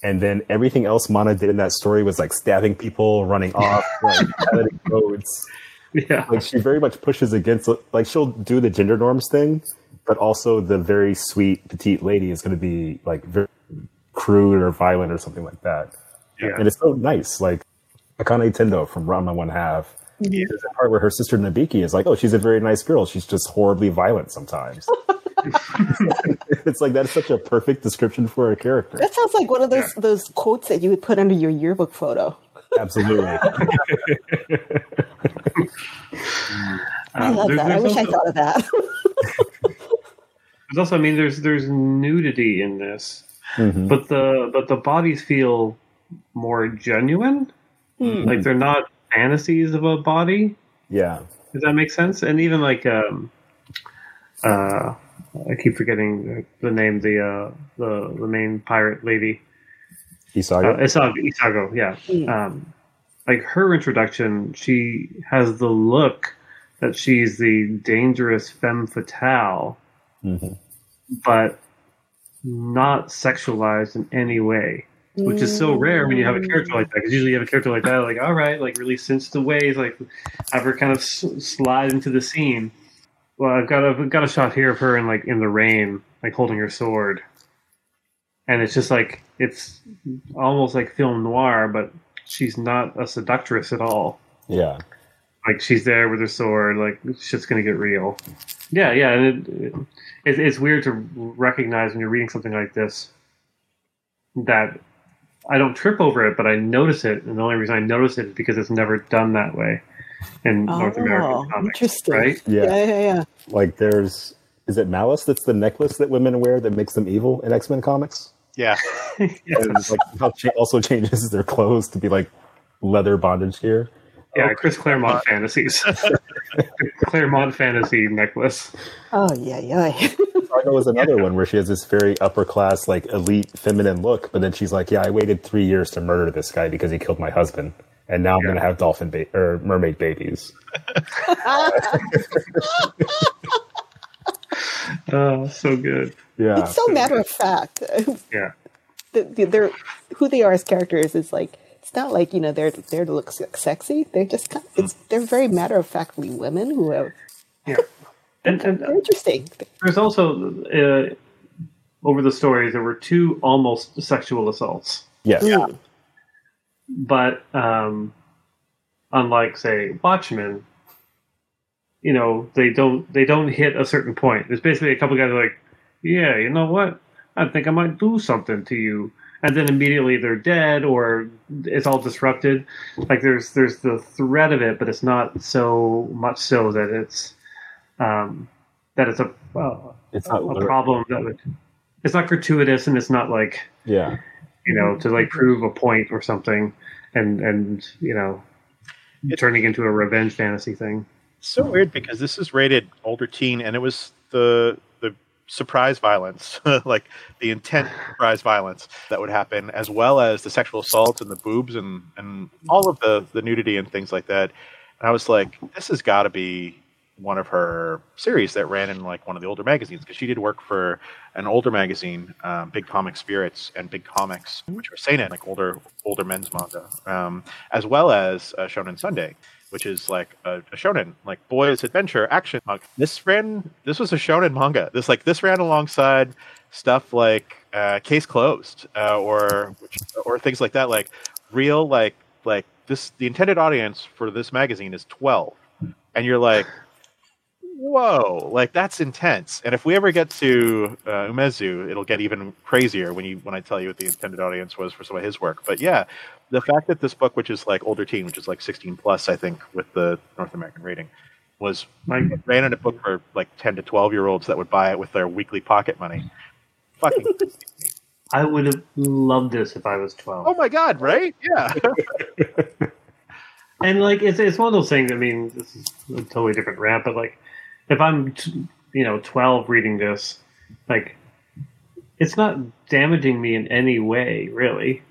and then everything else Mana did in that story was like stabbing people, running off, [laughs] like piloting boats. yeah, Like she very much pushes against, like she'll do the gender norms thing, but also the very sweet petite lady is going to be like very crude or violent or something like that. yeah. And it's so nice. Like Akane Tendo from Ranma One Half. There's a part where her sister Nabiki is like, "Oh, she's a very nice girl. She's just horribly violent sometimes." [laughs] [laughs] it's like that's such a perfect description for a character. That sounds like one of those those quotes that you would put under your yearbook photo. Absolutely. [laughs] I love there- that. I there's wish I thought of that. There's also, I mean, there's there's nudity in this, Mhm. but the but the bodies feel more genuine. Hmm. Like they're not fantasies of a body. Yeah. Does that make sense? And even like um, uh, I keep forgetting the name. The uh, the the main pirate lady. Uh, Isaga. Isago, Isago, yeah. Mm. Um, like her introduction, she has the look that she's the dangerous femme fatale, Mhm. But not sexualized in any way, which is so rare when you have a character like that. Because usually you have a character like that, like all right, like really the ways, like have her kind of s- slide into the scene. Well, I've got a I've got a shot here of her in like in the rain, like holding her sword, and it's just like it's almost like film noir, but she's not a seductress at all. Yeah. Like she's there with her sword, like shit's gonna get real. Yeah, yeah, and it, it, it's it's weird to recognize when you're reading something like this that I don't trip over it, but I notice it, and the only reason I notice it is because it's never done that way in North Oh, American comics, interesting. right? Yeah. yeah, yeah, yeah. Like there's is it Malice that's the necklace that women wear that makes them evil in X Men comics? Yeah. [laughs] And like how cha- also changes their clothes to be like leather bondage gear. Oh, yeah, Chris Claremont uh, fantasies. [laughs] [laughs] Claremont fantasy necklace. Oh, yeah, yeah. Fargo is another one where she has this very upper class, like elite feminine look, but then she's like, "Yeah, I waited three years to murder this guy because he killed my husband, and now I'm gonna have dolphin ba- or mermaid babies." [laughs] Oh, so good. Yeah, it's so matter of fact. Yeah. The- the- They're who they are as characters is like it's not like you know they're there to look sexy. They're just kind it's they're very matter of factly women who have Yeah. And, and they're interesting. there's also uh, over the stories there were two almost sexual assaults, yes, Mm. but um, unlike say Watchmen, you know they don't they don't hit a certain point. There's basically a couple guys are like, yeah, you know what? I think I might do something to you. And then immediately they're dead, or it's all disrupted. Like there's there's the threat of it, but it's not so much so that it's um, that it's a uh, it's not. a literal. problem that would it's not gratuitous and it's not like Yeah, you know to like prove a point or something and and you know turning into a revenge fantasy thing so weird because this is rated older teen, and it was the the surprise violence, [laughs] like the intent surprise violence that would happen, as well as the sexual assault and the boobs and and all of the the nudity and things like that. And I was like, this has got to be one of her series that ran in like one of the older magazines because she did work for an older magazine, um, Big Comic Spirits and Big Comics, which were seinen, like older older men's manga, um, as well as uh, Shonen Sunday, which is like a, a shonen, like boys adventure action manga. This ran, this was a shonen manga. This like this ran alongside stuff like uh, Case Closed uh, or or things like that. Like real like like this the intended audience for this magazine is twelve, and you're like, whoa, like that's intense. And if we ever get to uh, Umezu, it'll get even crazier when you when I tell you what the intended audience was for some of his work. But yeah, the fact that this book, which is like older teen, which is like 16 plus, I think, with the North American rating, was Like ran in a book for like 10 to 12 year olds that would buy it with their weekly pocket money. Fucking, [laughs] I would have loved this if I was twelve. oh my god, right? Yeah. [laughs] And like it's it's one of those things. I mean, this is a totally different rant, but like if I'm you know twelve reading this, like it's not damaging me in any way, really.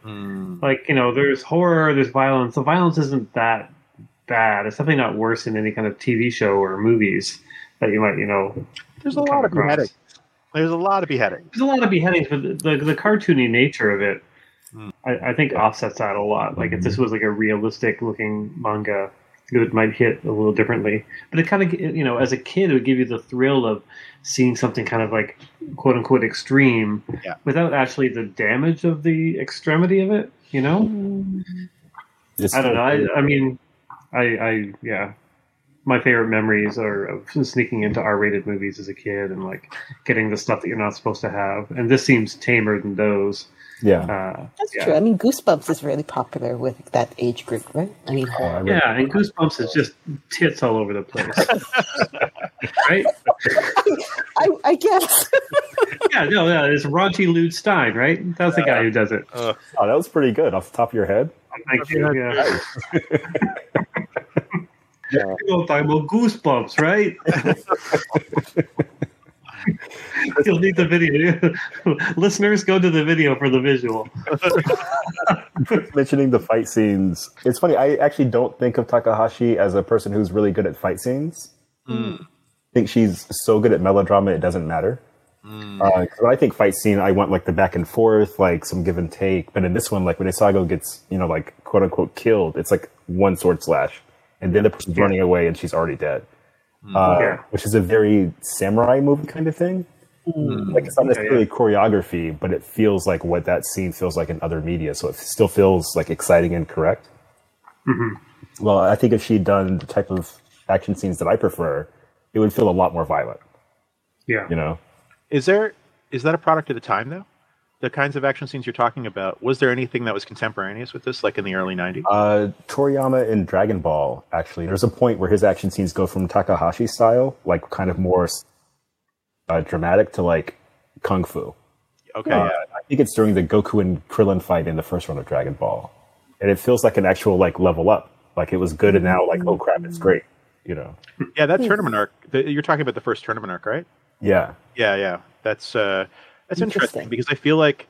Like you know, there's horror, there's violence. The violence isn't that bad. It's definitely not worse than any kind of TV show or movies that you might you know. There's a lot of across. beheadings. There's a lot of beheadings. There's a lot of beheadings, but the the, the cartoony nature of it, Hmm. I, I think offsets that a lot. Like if this was like a realistic looking manga, it might hit a little differently. But it kind of you know, as a kid, it would give you the thrill of seeing something kind of like quote unquote extreme, Yeah. without actually the damage of the extremity of it. You know, mm. It's- I don't know. I, I mean, I, I yeah. My favorite memories are of sneaking into R-rated movies as a kid and like getting the stuff that you're not supposed to have. And this seems tamer than those. Yeah. Uh, That's yeah. true. I mean, Goosebumps is really popular with that age group, right? I mean, Oh, I read- Yeah, and Goosebumps is just tits all over the place, [laughs] right? I, I guess. Yeah, no, yeah, it's raunchy Lewd Stein, right? That's the guy who does it. Oh, that was pretty good off the top of your head. Thank you. Yeah. [laughs] [laughs] Yeah. You know, talking about Goosebumps, right? [laughs] You'll need the video. [laughs] Listeners, go to the video for the visual. [laughs] Mentioning the fight scenes, it's funny. I actually don't think of Takahashi as a person who's really good at fight scenes. I think she's so good at melodrama, it doesn't matter. Uh, 'cause when I think fight scene, I want like the back and forth, like some give and take. But in this one, like when Isago gets, you know, like quote unquote killed, it's like one sword slash, and then the person's running away and she's already dead. Mm. Uh, Yeah. Which is a very samurai movie kind of thing. Mm. Like it's not necessarily choreography, but it feels like what that scene feels like in other media. So it still feels like exciting and correct. Mm-hmm. Well, I think if she'd done the type of action scenes that I prefer, it would feel a lot more violent. Yeah. You know. Is there is that a product of the time though? The kinds of action scenes you're talking about. Was there anything that was contemporaneous with this, like in the early '90s? Uh, Toriyama in Dragon Ball, actually, there's a point where his action scenes go from Takahashi style, like kind of more uh, dramatic, to like kung fu. okay, Uh, yeah. I think it's during the Goku and Krillin fight in the first run of Dragon Ball, and it feels like an actual like level up. Like it was good, and now like oh crap, it's great. You know? yeah. That tournament arc. The, you're talking about the first tournament arc, right? Yeah. Yeah, yeah. That's uh, that's interesting. Interesting. because I feel like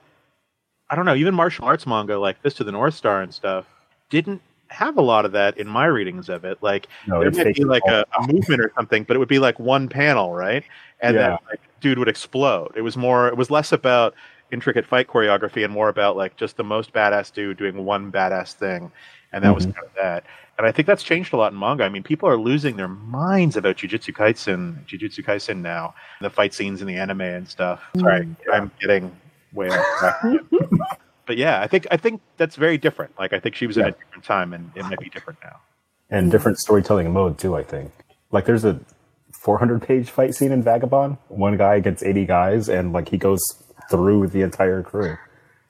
I don't know, even martial arts manga like Fist of the North Star and stuff didn't have a lot of that in my readings of it. Like No, there might be like a, a movement or something, but it would be like one panel, right? And Yeah. then like dude would explode. It was more it was less about intricate fight choreography and more about like just the most badass dude doing one badass thing. And that was Mm-hmm. kind of that. And I think that's changed a lot in manga. I mean, people are losing their minds about Jujutsu Kaisen, Jujutsu Kaisen now, the fight scenes in the anime and stuff. Mm. Sorry, I'm getting way off track. [laughs] but yeah, I think I think that's very different. Like I think she was in a different time, and it might be different now. and different storytelling mode too. I think like there's a 400 page fight scene in Vagabond. One guy against 80 guys, and like he goes through the entire crew.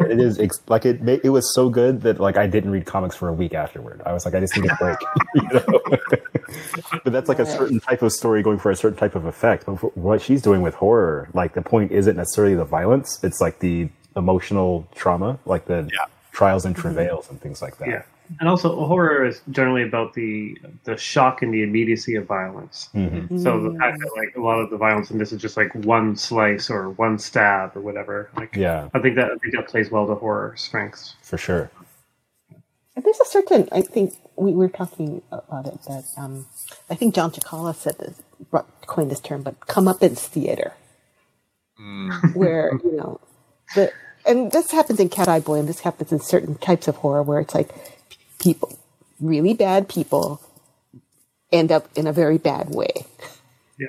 It is ex- like it. It was so good that like I didn't read comics for a week afterward. I was like, I just need a break. [laughs] you know? [laughs] but that's like a certain type of story going for a certain type of effect. But what she's doing with horror, like the point isn't necessarily the violence; it's like the emotional trauma, like the Yeah. trials and mm-hmm. travails and things like that. Yeah. And also, horror is generally about the the shock and the immediacy of violence. Mhm. So the fact that like a lot of the violence in this is just like one slice or one stab or whatever, like Yeah, I think that I think that plays well to horror strengths. for sure. There's a certain, I think we were talking about it that um, I think John Chikala said this, brought, coined this term, but comeuppance theater, where you know the and this happens in Cat Eye Boy, and this happens in certain types of horror where it's like people, really bad people, end up in a very bad way, Yeah.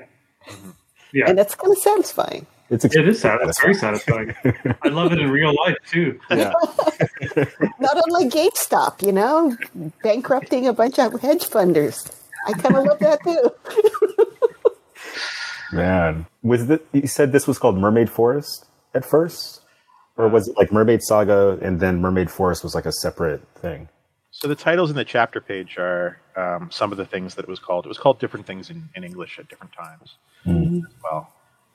Mm-hmm. Yeah. and that's kind of satisfying. It's it is sad. It's very satisfying. I love it in real life too. Yeah. [laughs] [laughs] Not unlike GameStop, you know, bankrupting a bunch of hedge funders. I kind of love that too. [laughs] Man, was it? You said this was called Mermaid Forest at first, or was it like Mermaid Saga and then Mermaid Forest was like a separate thing? So the titles in the chapter page are um, some of the things that it was called. It was called different things in, in English at different times as well.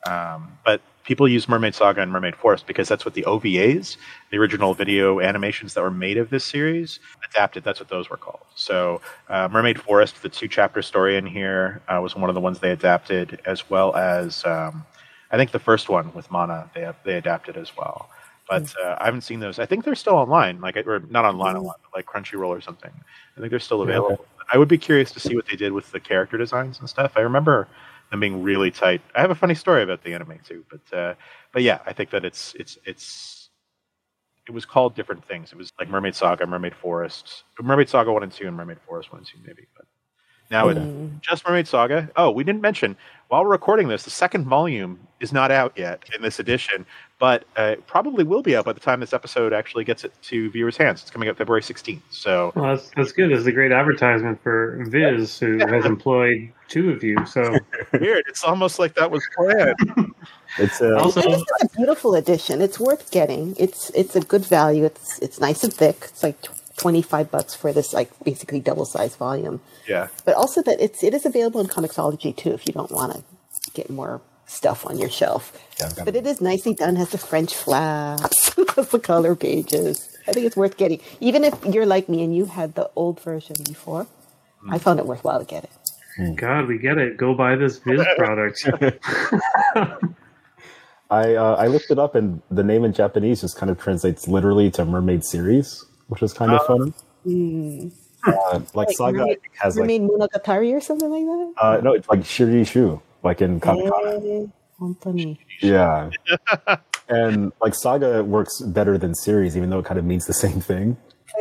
Um, but people use Mermaid Saga and Mermaid Forest because that's what the OVAs, the original video animations that were made of this series, adapted. That's what those were called. So uh, Mermaid Forest, the two chapter story in here, uh, was one of the ones they adapted, as well as um, I think the first one with Mana they they adapted as well. But uh, I haven't seen those. I think they're still online, like or not online, online, but like Crunchyroll or something. I think they're still available. I would be curious to see what they did with the character designs and stuff. I remember them being really tight. I have a funny story about the anime too, but uh, but yeah, I think that it's it's it's it was called different things. It was like Mermaid Saga, Mermaid Forest, Mermaid Saga one and two, and Mermaid Forest one and two, maybe. But now it's just Mermaid Saga. Oh, we didn't mention while we're recording this, the second volume is not out yet in this edition, but uh, it probably will be out by the time this episode actually gets it to viewers' hands. It's coming out February 16th. So Well, that's, that's good. It's a great advertisement for Viz, who has employed two of you. So [laughs] weird. It's almost like that was planned. [laughs] It's uh, also, And this is a beautiful edition. It's worth getting. It's it's a good value. It's it's nice and thick. It's like twenty five bucks for this like basically double sized volume. yeah. But also that it's it is available in Comixology too if you don't want to get more stuff on your shelf. Yeah, but it. it is nicely done. Has the French flaps, [laughs] has the color pages. I think it's worth getting. Even if you're like me and you had the old version before, I found it worthwhile to get it. God, we get it. Go buy this Viz [laughs] product. [laughs] I uh, I looked it up and the name in Japanese just kind of translates literally to mermaid series, which is kind of funny. Uh, like Saga I Mermaid- think, has like Mermaid Monogatari or something like that. uh, no, it's like Shirishu, like in katakana. Eh, company. Yeah, [laughs] and like Saga works better than series, even though it kind of means the same thing.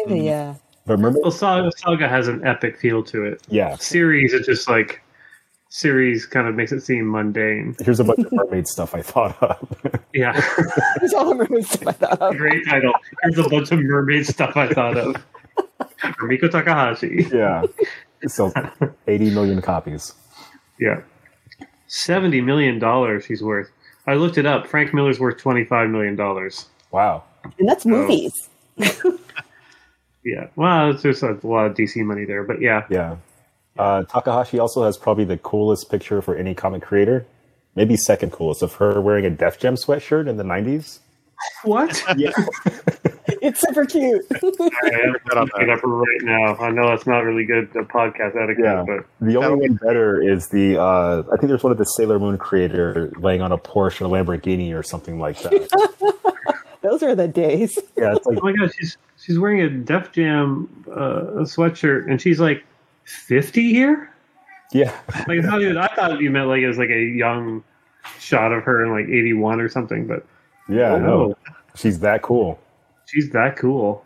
Kinda, yeah. But mermaid, well, Saga, Saga has an epic feel to it. yeah. Series, it's just like series kind of makes it seem mundane. Here's a bunch of [laughs] mermaid stuff I thought of. [laughs] Yeah, It's all the mermaids stuff I thought of. great title. Here's a bunch of mermaid stuff I thought of. Rumiko Takahashi. yeah, it sells 80 million copies. Yeah. $70 million he's worth. I looked it up. Frank Miller's worth $25 million. Wow. And that's movies. [laughs] Yeah. Well, it's just a lot of DC money there, but yeah. Yeah. Uh, Takahashi also has probably the coolest picture for any comic creator. Maybe second coolest of her wearing a Def Jam sweatshirt in the 90s. What? [laughs] Yeah. It's super cute. I am looking it up right now. I know that's not really good uh, podcast etiquette, Yeah. but The only one better is the, uh, I think there's one of the Sailor Moon creator laying on a Porsche or a Lamborghini or something like that. [laughs] Those are the days. yeah, it's like, oh my god, she's she's wearing a Def Jam uh, sweatshirt, and she's like fifty here. yeah. Like it's not even, I thought you meant like it was like a young shot of her in like eighty one or something, but Yeah, no. oh, She's that cool. She's that cool.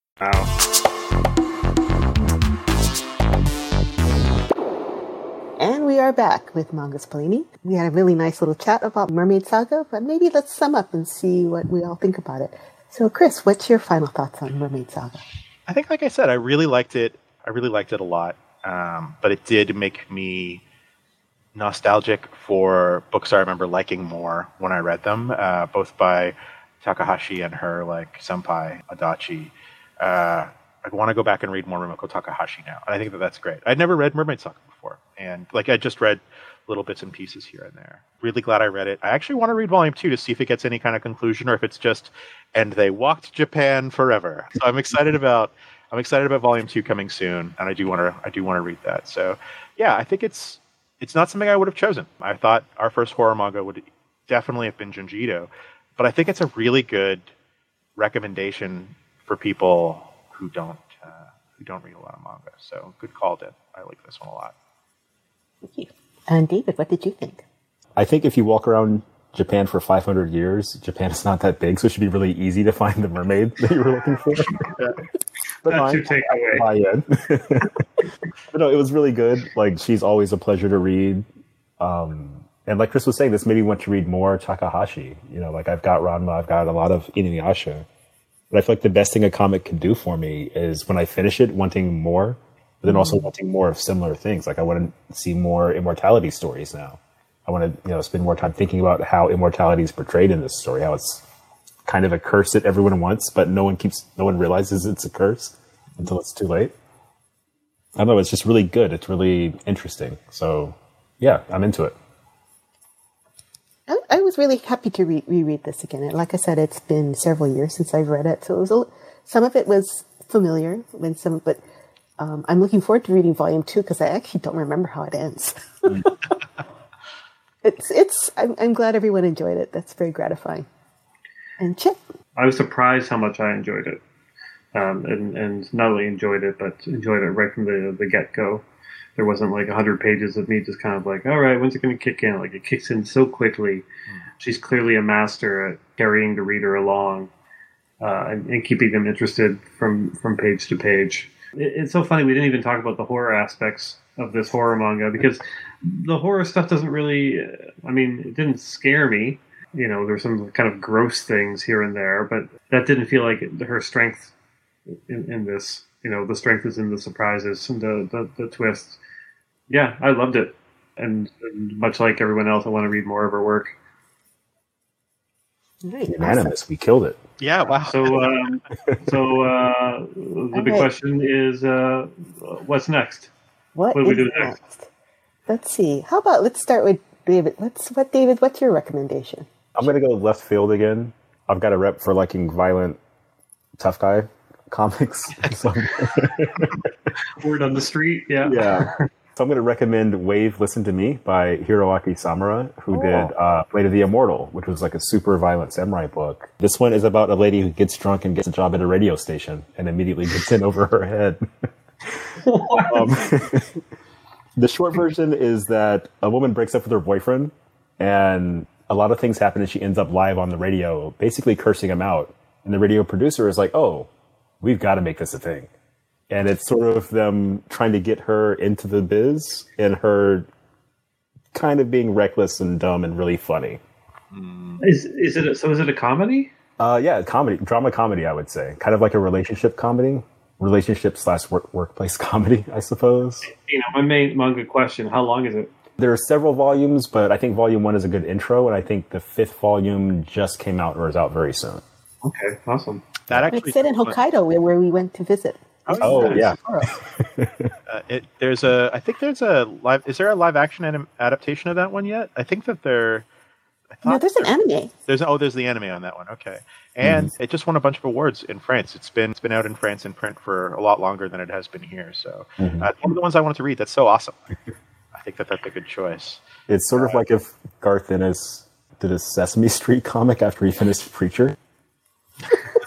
Wow. And we are back with Mangasplaining. We had a really nice little chat about Mermaid Saga, but maybe let's sum up and see what we all think about it. So, Chris, what's your final thoughts on Mermaid Saga? I think, like I said, I really liked it. I really liked it a lot. Um, but it did make me nostalgic for books I remember liking more when I read them, uh, both by Takahashi and her like senpai Adachi. Uh, I want to go back and read more Rumiko Takahashi now, and I think that that's great. I'd never read Mermaid Saga before. And like I just read little bits and pieces here and there. Really glad I read it. I actually want to read volume two to see if it gets any kind of conclusion or if it's just and they walked Japan forever. So I'm excited about I'm excited about volume two coming soon, and I do want to I do want to read that. So yeah, I think it's it's not something I would have chosen. I thought our first horror manga would definitely have been Junji but I think it's a really good recommendation for people who don't uh, who don't read a lot of manga. So good call, Deb. I like this one a lot. Thank you. And David, what did you think? I think if you walk around Japan for 500 years, Japan is not that big, so it should be really easy to find the mermaid [laughs] that you were looking for. but [laughs] That's mine- your takeaway. my end. [laughs] but no, it was really good. Like she's always a pleasure to read. Um, and like Chris was saying, this made me want to read more Takahashi. You know, like I've got Ranma, I've got a lot of Inuyasha. But I feel like the best thing a comic can do for me is when I finish it, wanting more, but then also mm-hmm. wanting more of similar things. Like I want to see more immortality stories now. I want to, you know, spend more time thinking about how immortality is portrayed in this story, how it's kind of a curse that everyone wants, but no one keeps, no one realizes it's a curse until it's too late. I don't know. It's just really good. It's really interesting. So, yeah, I'm into it. I, I was really happy to re- reread this again. And like I said, it's been several years since I've read it, so it was a, some of it was familiar when some, but um, I'm looking forward to reading volume two because I actually don't remember how it ends. [laughs] it's it's. I'm, I'm glad everyone enjoyed it. That's very gratifying. And Chip, I was surprised how much I enjoyed it, um, and and not only enjoyed it, but enjoyed it right from the the get go. There wasn't like hundred pages of me just kind of like, all right, when's it going to kick in? Like it kicks in so quickly. She's clearly a master at carrying the reader along uh, and, and keeping them interested from from page to page. It, it's so funny we didn't even talk about the horror aspects of this horror manga because the horror stuff doesn't really. uh, I mean, it didn't scare me you know, there's some kind of gross things here and there, but that didn't feel like it, her strength in, in this. You know, the strength is in the surprises and the, the, the twists. Yeah, I loved it. And, and much like everyone else, I want to read more of her work. Right, Unanimous. We killed it. Yeah, wow. So, um, so uh, the big Okay. question is, uh, what's next? What, What do we do next? next? Let's see. How about let's start with David. Let's what David? What's your recommendation? I'm going to go left field again. I've got a rep for liking violent, tough guy comics. [laughs] so, Word on the street? Yeah. yeah. [laughs] So I'm going to recommend Wave Listen to Me by Hiroaki Samura, who did uh, Blade of the Immortal, which was like a super violent samurai book. This one is about a lady who gets drunk and gets a job at a radio station and immediately gets in [laughs] over her head. um, [laughs] the short version is that a woman breaks up with her boyfriend and a lot of things happen and she ends up live on the radio, basically cursing him out. And the radio producer is like, oh, we've got to make this a thing. And it's sort of them trying to get her into the biz and her kind of being reckless and dumb and really funny. Is, is it a, so? Is it a comedy? Uh, yeah, comedy, drama comedy, I would say. Kind of like a relationship comedy, relationship slash work, workplace [laughs] comedy, I suppose. You know, my main manga question: How long is it? There are several volumes, but I think volume one is a good intro, and I think the fifth volume just came out or is out very soon. Okay, awesome. that actually It's set in Hokkaido, where, where we went to visit. Oh, yeah. [laughs] Uh, it, there's a, I think there's a live. Is there a live action anim- adaptation of that one yet? I think that there. No, thought there's an anime. There's oh, there's the anime on that one. Okay, and it just won a bunch of awards in France. It's been it's been out in France in print for a lot longer than it has been here. So uh, one of the ones I wanted to read. That's so awesome. [laughs] I think that that's a good choice. It's sort of like if Garth Ennis did a Sesame Street comic after he finished Preacher. [laughs]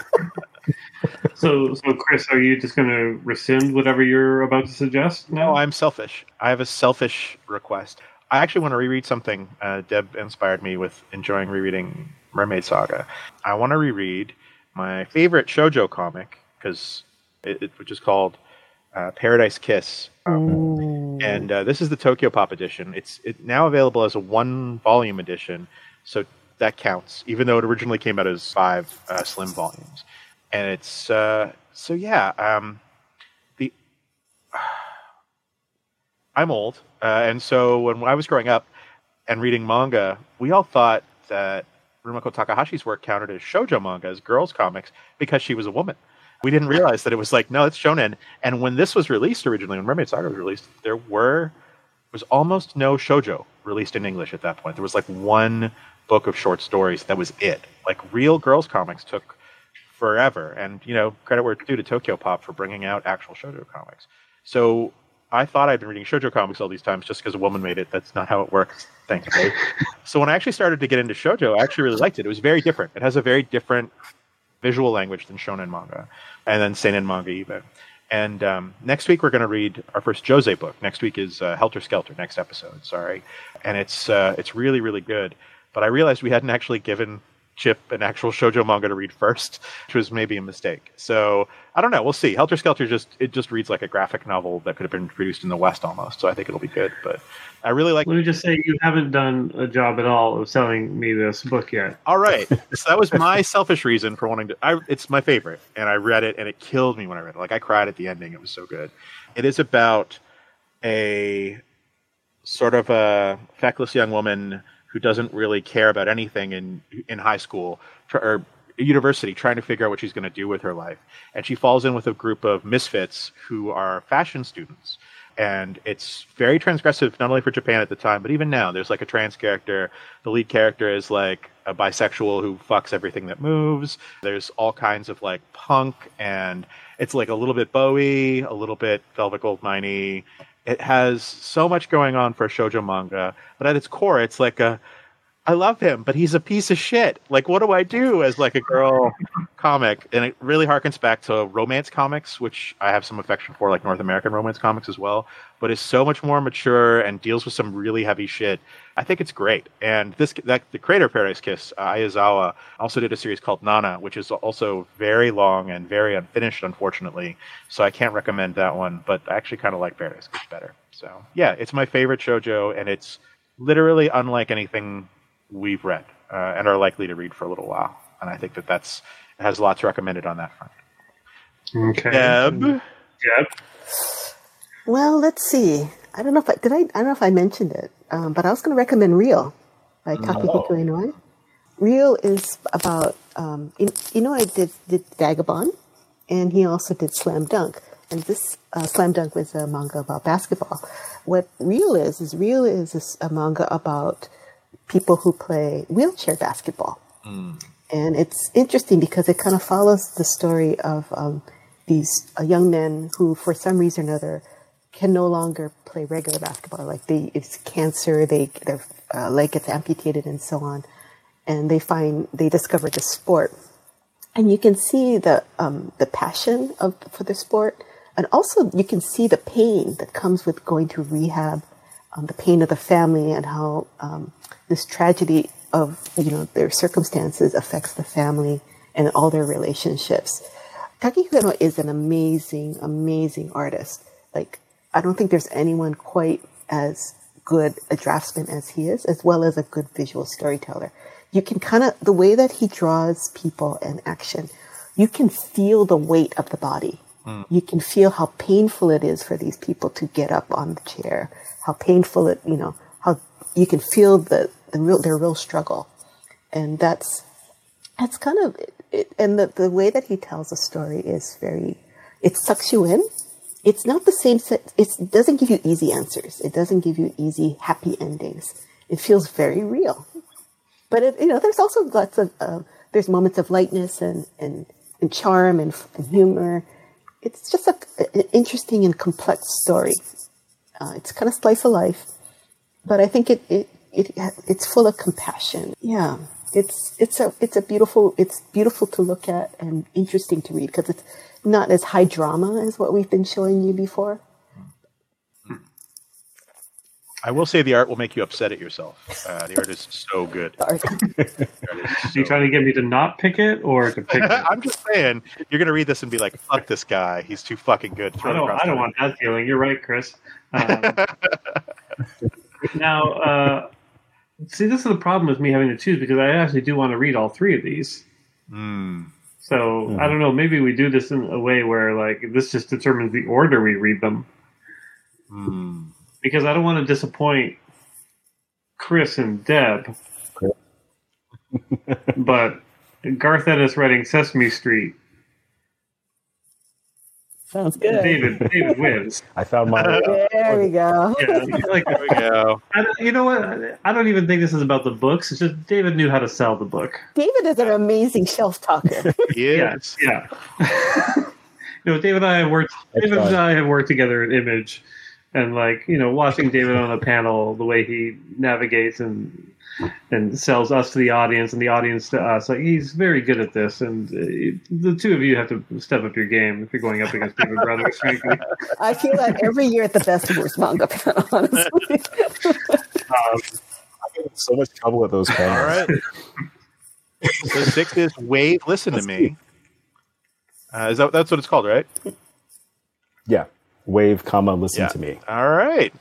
So, so Chris, are you just going to rescind whatever you're about to suggest? No, I'm selfish. I have a selfish request. I actually want to reread something. Uh, Deb inspired me with enjoying rereading Mermaid Saga. I want to reread my favorite shojo comic because it, it, which is called uh, Paradise Kiss. Um, and uh, this is the Tokyo Pop edition. It's it, now available as a one volume edition, so that counts, even though it originally came out as five uh, slim volumes. And it's uh, so yeah. Um, the [sighs] I'm old, uh, and so when I was growing up and reading manga, we all thought that Rumiko Takahashi's work counted as shojo manga, as girls' comics, because she was a woman. We didn't realize that it was like no, it's shonen. And when this was released originally, when Mermaid Saga was released, there were was almost no shojo released in English at that point. There was like one book of short stories. That was it. Like real girls comics took forever. And you know, credit where it's due to Tokyo Pop for bringing out actual shoujo comics. So I thought I'd been reading shoujo comics all these times just because a woman made it. That's not how it works, thankfully. [laughs] so when I actually started to get into shoujo, I actually really liked it. It was very different. It has a very different visual language than shonen manga, and then seinen manga even. And um, next week we're going to read our first Josei book. Next week is uh, Helter Skelter. Next episode, sorry, and it's uh, it's really really good. But I realized we hadn't actually given Chip an actual shojo manga to read first, [laughs] which was maybe a mistake. So I don't know. We'll see. Helter Skelter just it just reads like a graphic novel that could have been produced in the West almost. So I think it'll be good. But I really like. Let me just say, you haven't done a job at all of selling me this book yet. All right, [laughs] so that was my selfish reason for wanting to. I, it's my favorite, and I read it, and it killed me when I read it. Like I cried at the ending; it was so good. It is about a sort of a feckless young woman who doesn't really care about anything in in high school or university, trying to figure out what she's going to do with her life, and she falls in with a group of misfits who are fashion students and it's very transgressive not only for Japan at the time, but even now. There's like a trans character. The lead character is like a bisexual who fucks everything that moves. There's all kinds of like punk, and it's like a little bit Bowie, a little bit Velvet Goldminey. It has so much going on for a shoujo manga, but at its core, it's like a I love him, but he's a piece of shit. Like, what do I do as like a girl comic? And it really harkens back to romance comics, which I have some affection for, like North American romance comics as well. But is so much more mature and deals with some really heavy shit. I think it's great. And this, that the creator of Paradise Kiss, uh, Ai Yazawa, also did a series called Nana, which is also very long and very unfinished, unfortunately. So I can't recommend that one. But I actually kind of like Paradise Kiss better. So yeah, it's my favorite shojo, and it's literally unlike anything we've read uh, and are likely to read for a little while. And I think that that's it has lots recommended on that front. Okay. Deb, Yep. Well, let's see. I don't know if I did. I, I don't know if I mentioned it, um, but I was going to recommend Real by Takehiko Inoue. Real is about um, in, Inoue did did Vagabond, and he also did Slam Dunk. And this uh, Slam Dunk was a manga about basketball. What Real is is Real is a manga about people who play wheelchair basketball. And it's interesting because it kind of follows the story of um, these uh, young men who, for some reason or another, can no longer play regular basketball. Like they, it's cancer, they their uh, leg gets amputated, and so on. And they find they discover the sport, and you can see the um, the passion of for the sport, and also you can see the pain that comes with going to rehab, um, the pain of the family, and how um, this tragedy of you know their circumstances affects the family and all their relationships. Inoue is an amazing, amazing artist. Like I don't think there's anyone quite as good a draftsman as he is, as well as a good visual storyteller. You can kind of the way that he draws people and action, you can feel the weight of the body. Mm. You can feel how painful it is for these people to get up on the chair. How painful it, you know, you can feel the, the real their real struggle, and that's that's kind of it, it, and the, the way that he tells a story is very it sucks you in. It's not the same set it doesn't give you easy answers. It doesn't give you easy happy endings. It feels very real. But it, you know there's also lots of uh, there's moments of lightness and and, and charm and, and humor. It's just a, an interesting and complex story. Uh, it's kind of slice of life but I think it, it, it it's full of compassion. Yeah, it's it's a it's a beautiful it's beautiful to look at and interesting to read because it's not as high drama as what we've been showing you before. I will say the art will make you upset at yourself. Uh, the art is so good. [laughs] The art. The art is Are you so- trying to get me to not pick it or to pick [laughs] it? I'm just saying, you're gonna read this and be like, "Fuck this guy, he's too fucking good." Throw I don't. I don't want that feeling. You're right, Chris. Um, [laughs] now, uh, see, this is the problem with me having to choose because I actually do want to read all three of these. Hmm. So I don't know. Maybe we do this in a way where like this just determines the order we read them Hmm. because I don't want to disappoint Chris and Deb. but Garth Ennis writing Sesame Street Sounds good. David David wins. [laughs] I found my. There we go. Yeah, like There we go. I you know what? I don't even think this is about the books. It's just David knew how to sell the book. David is an amazing shelf talker. [laughs] Yes. Yeah. [laughs] you know, David and I have worked. That's David and. I have worked together at Image, and like you know, watching David on a panel, the way he navigates and and sells us to the audience and the audience to us, like he's very good at this. And uh, the two of you have to step up your game if you're going up against David Brothers. Frankly, I feel that every year at the Best and Worst manga panel, [laughs] honestly. so much trouble with those All panels. right. so six is wave. Listen to me. Uh, is that that's what it's called, right? Yeah. Wave, comma, listen Yeah. to me. All right.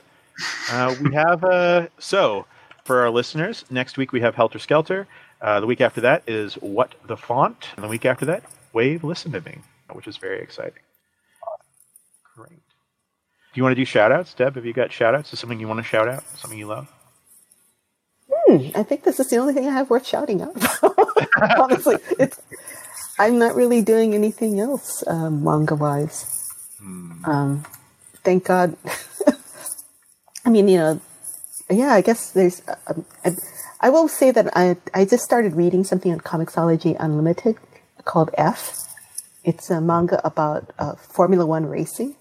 Uh, we have uh, so for our listeners next week we have Helter Skelter. Uh, the week after that is What the Font, and the week after that Wave. Listen to me, which is very exciting. Great. Do you want to do shout outs, Deb? Have you got shout outs? Is something you want to shout out? Something you love? Hmm, I think this is the only thing I have worth shouting out. [laughs] honestly, it's. I'm not really doing anything else um, manga wise. Um, thank God. [laughs] I mean, you know, yeah. I guess there's. Um, I, I will say that I I just started reading something on Comixology Unlimited called F. It's a manga about uh, Formula One racing,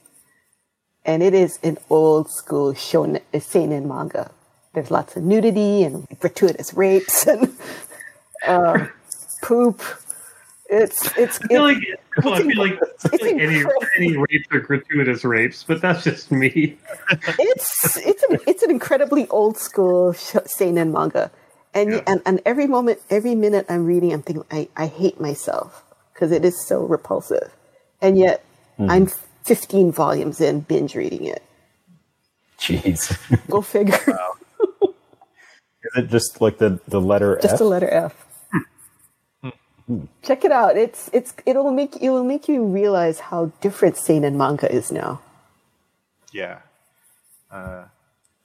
and it is an old school shonen seinen manga. There's lots of nudity and gratuitous rapes [laughs] and uh, poop. It's it's I feel it- like well, I feel like, I feel like any any rapes are gratuitous rapes, but that's just me. it's it's an it's an incredibly old school sh- seinen manga, and and and every moment, every minute I'm reading, I'm thinking I I hate myself because it is so repulsive, and yet hmm. I'm 15 volumes in binge reading it. Jeez. Go figure. Is it just like the, the letter F? Just F? the letter F. Check it out. It's it's it'll make it will make you realize how different seinen and manga is now. Yeah. Uh,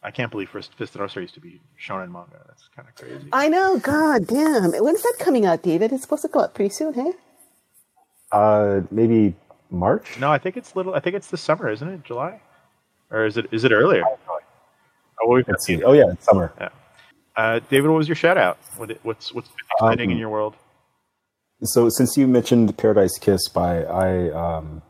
I can't believe Fist Fist and Orser used to be shonen manga. That's kind of crazy. I know. God damn. When's that coming out, David? It's supposed to come out pretty soon, hey? Uh, maybe March? No, I think it's little. I think it's the summer, isn't it? July, or is it? Is it earlier? Oh, we've Let's see. Oh, yeah, it's summer. Uh, David, what was your shout out? What, what's what's exciting in Um, your world? So, since you mentioned Paradise Kiss by I um,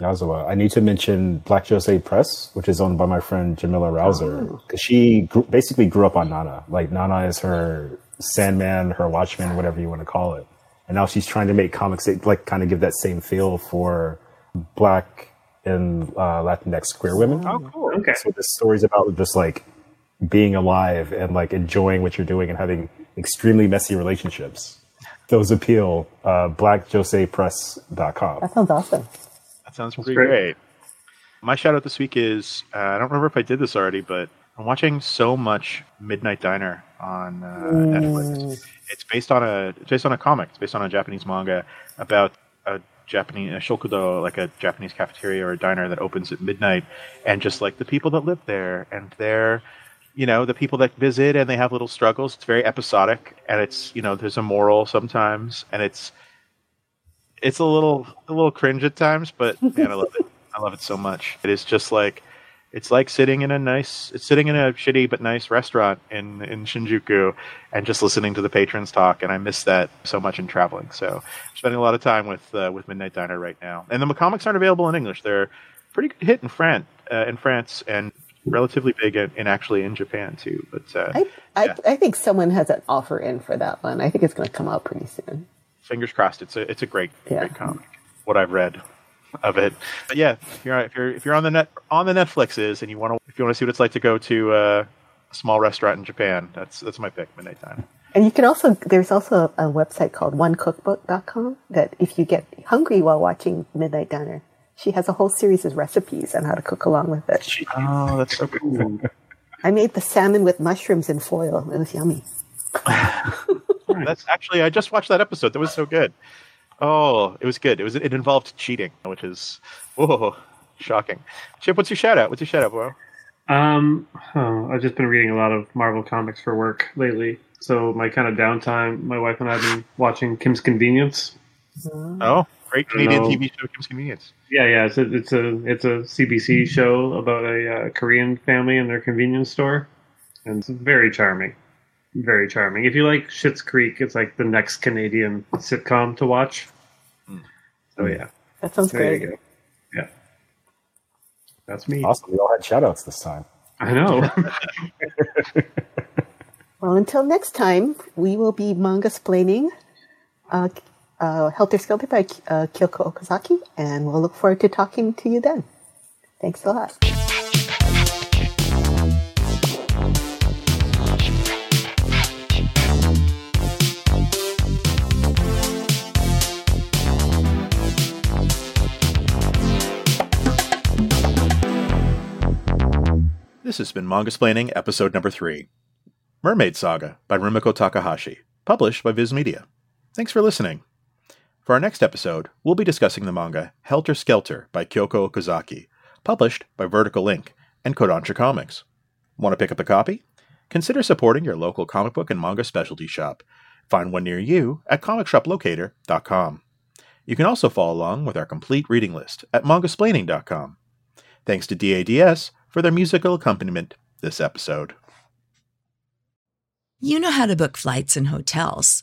Yazawa, Ai need to mention Black Josei Press, which is owned by my friend Jamila Rowser. Because she grew, basically grew up on Nana. Like, Nana is her Sandman, her Watchmen, whatever you want to call it. And now she's trying to make comics that, like, kind of give that same feel for Black and uh, Latinx queer women. Oh, cool. Okay. So the story's about just like being alive and like enjoying what you're doing and having extremely messy relationships. Those appeal. Uh, BlackJoseiPress.com. That sounds awesome. That sounds pretty great. great. My shout out this week is uh, I don't remember if I did this already, but I'm watching so much Midnight Diner on uh, Netflix. It's based on a it's based on a comic. It's based on a Japanese manga about a Japanese a shokudo, like a Japanese cafeteria or a diner that opens at midnight, and just like the people that live there and they're you know the people that visit and they have little struggles. It's very episodic, and it's you know there's a moral sometimes, and it's it's a little a little cringe at times, but [laughs] man, I love it. I love it so much. It is just like it's like sitting in a nice it's sitting in a shitty but nice restaurant in in Shinjuku and just listening to the patrons talk and I miss that so much in traveling. So I'm spending a lot of time with uh, with Midnight Diner right now. And the comics aren't available in English. They're pretty good hit in France uh, in France and relatively big in, in actually in Japan too. But uh, I, I, Yeah. I think someone has an offer in for that one. I think it's going to come out pretty soon. fingers crossed. It's a it's a great Yeah. great comic. What I've read of it, but yeah, if you're if you're if you're on the net on the Netflixes and you want to if you want to see what it's like to go to uh, a small restaurant in Japan, that's that's my pick. Midnight Time. And you can also, there's also a website called onecookbook.com that if you get hungry while watching Midnight Diner, she has a whole series of recipes on how to cook along with it. Oh, that's so cool. I made the salmon with mushrooms in foil. It was yummy. [laughs] that's actually I just watched that episode. That was so good. Oh, it was good. It was it involved cheating, which is whoa shocking. Chip, what's your shout out? What's your shout out, bro? Um, oh, I've just been reading a lot of Marvel comics for work lately. So my kind of downtime, my wife and I have been watching Kim's Convenience. Oh, Great Canadian know. TV show, Kim's Convenience. Yeah, yeah. It's a it's a it's a CBC show about a uh, Korean family and their convenience store, and it's very charming, very charming. If you like Schitt's Creek, it's like the next Canadian sitcom to watch. So yeah, That sounds there you great. go. Yeah, that's me. Awesome. We all had shout outs this time. I know. [laughs] Well, until next time, we will be Mangasplaining uh, uh, Helter Skelter by uh, Kyoko Okazaki, and we'll look forward to talking to you then. Thanks a lot. This has been Mangasplaining, episode number three Mermaid Saga by Rumiko Takahashi, published by Viz Media. Thanks for listening. For our next episode, we'll be discussing the manga Helter Skelter by Kyoko Okazaki, published by Vertical Inc. and Kodansha Comics. Want to pick up a copy? Consider supporting your local comic book and manga specialty shop. Find one near you at comicshoplocator.com. You can also follow along with our complete reading list at mangasplaining.com. Thanks to DADS for their musical accompaniment this episode. You know how to book flights and hotels.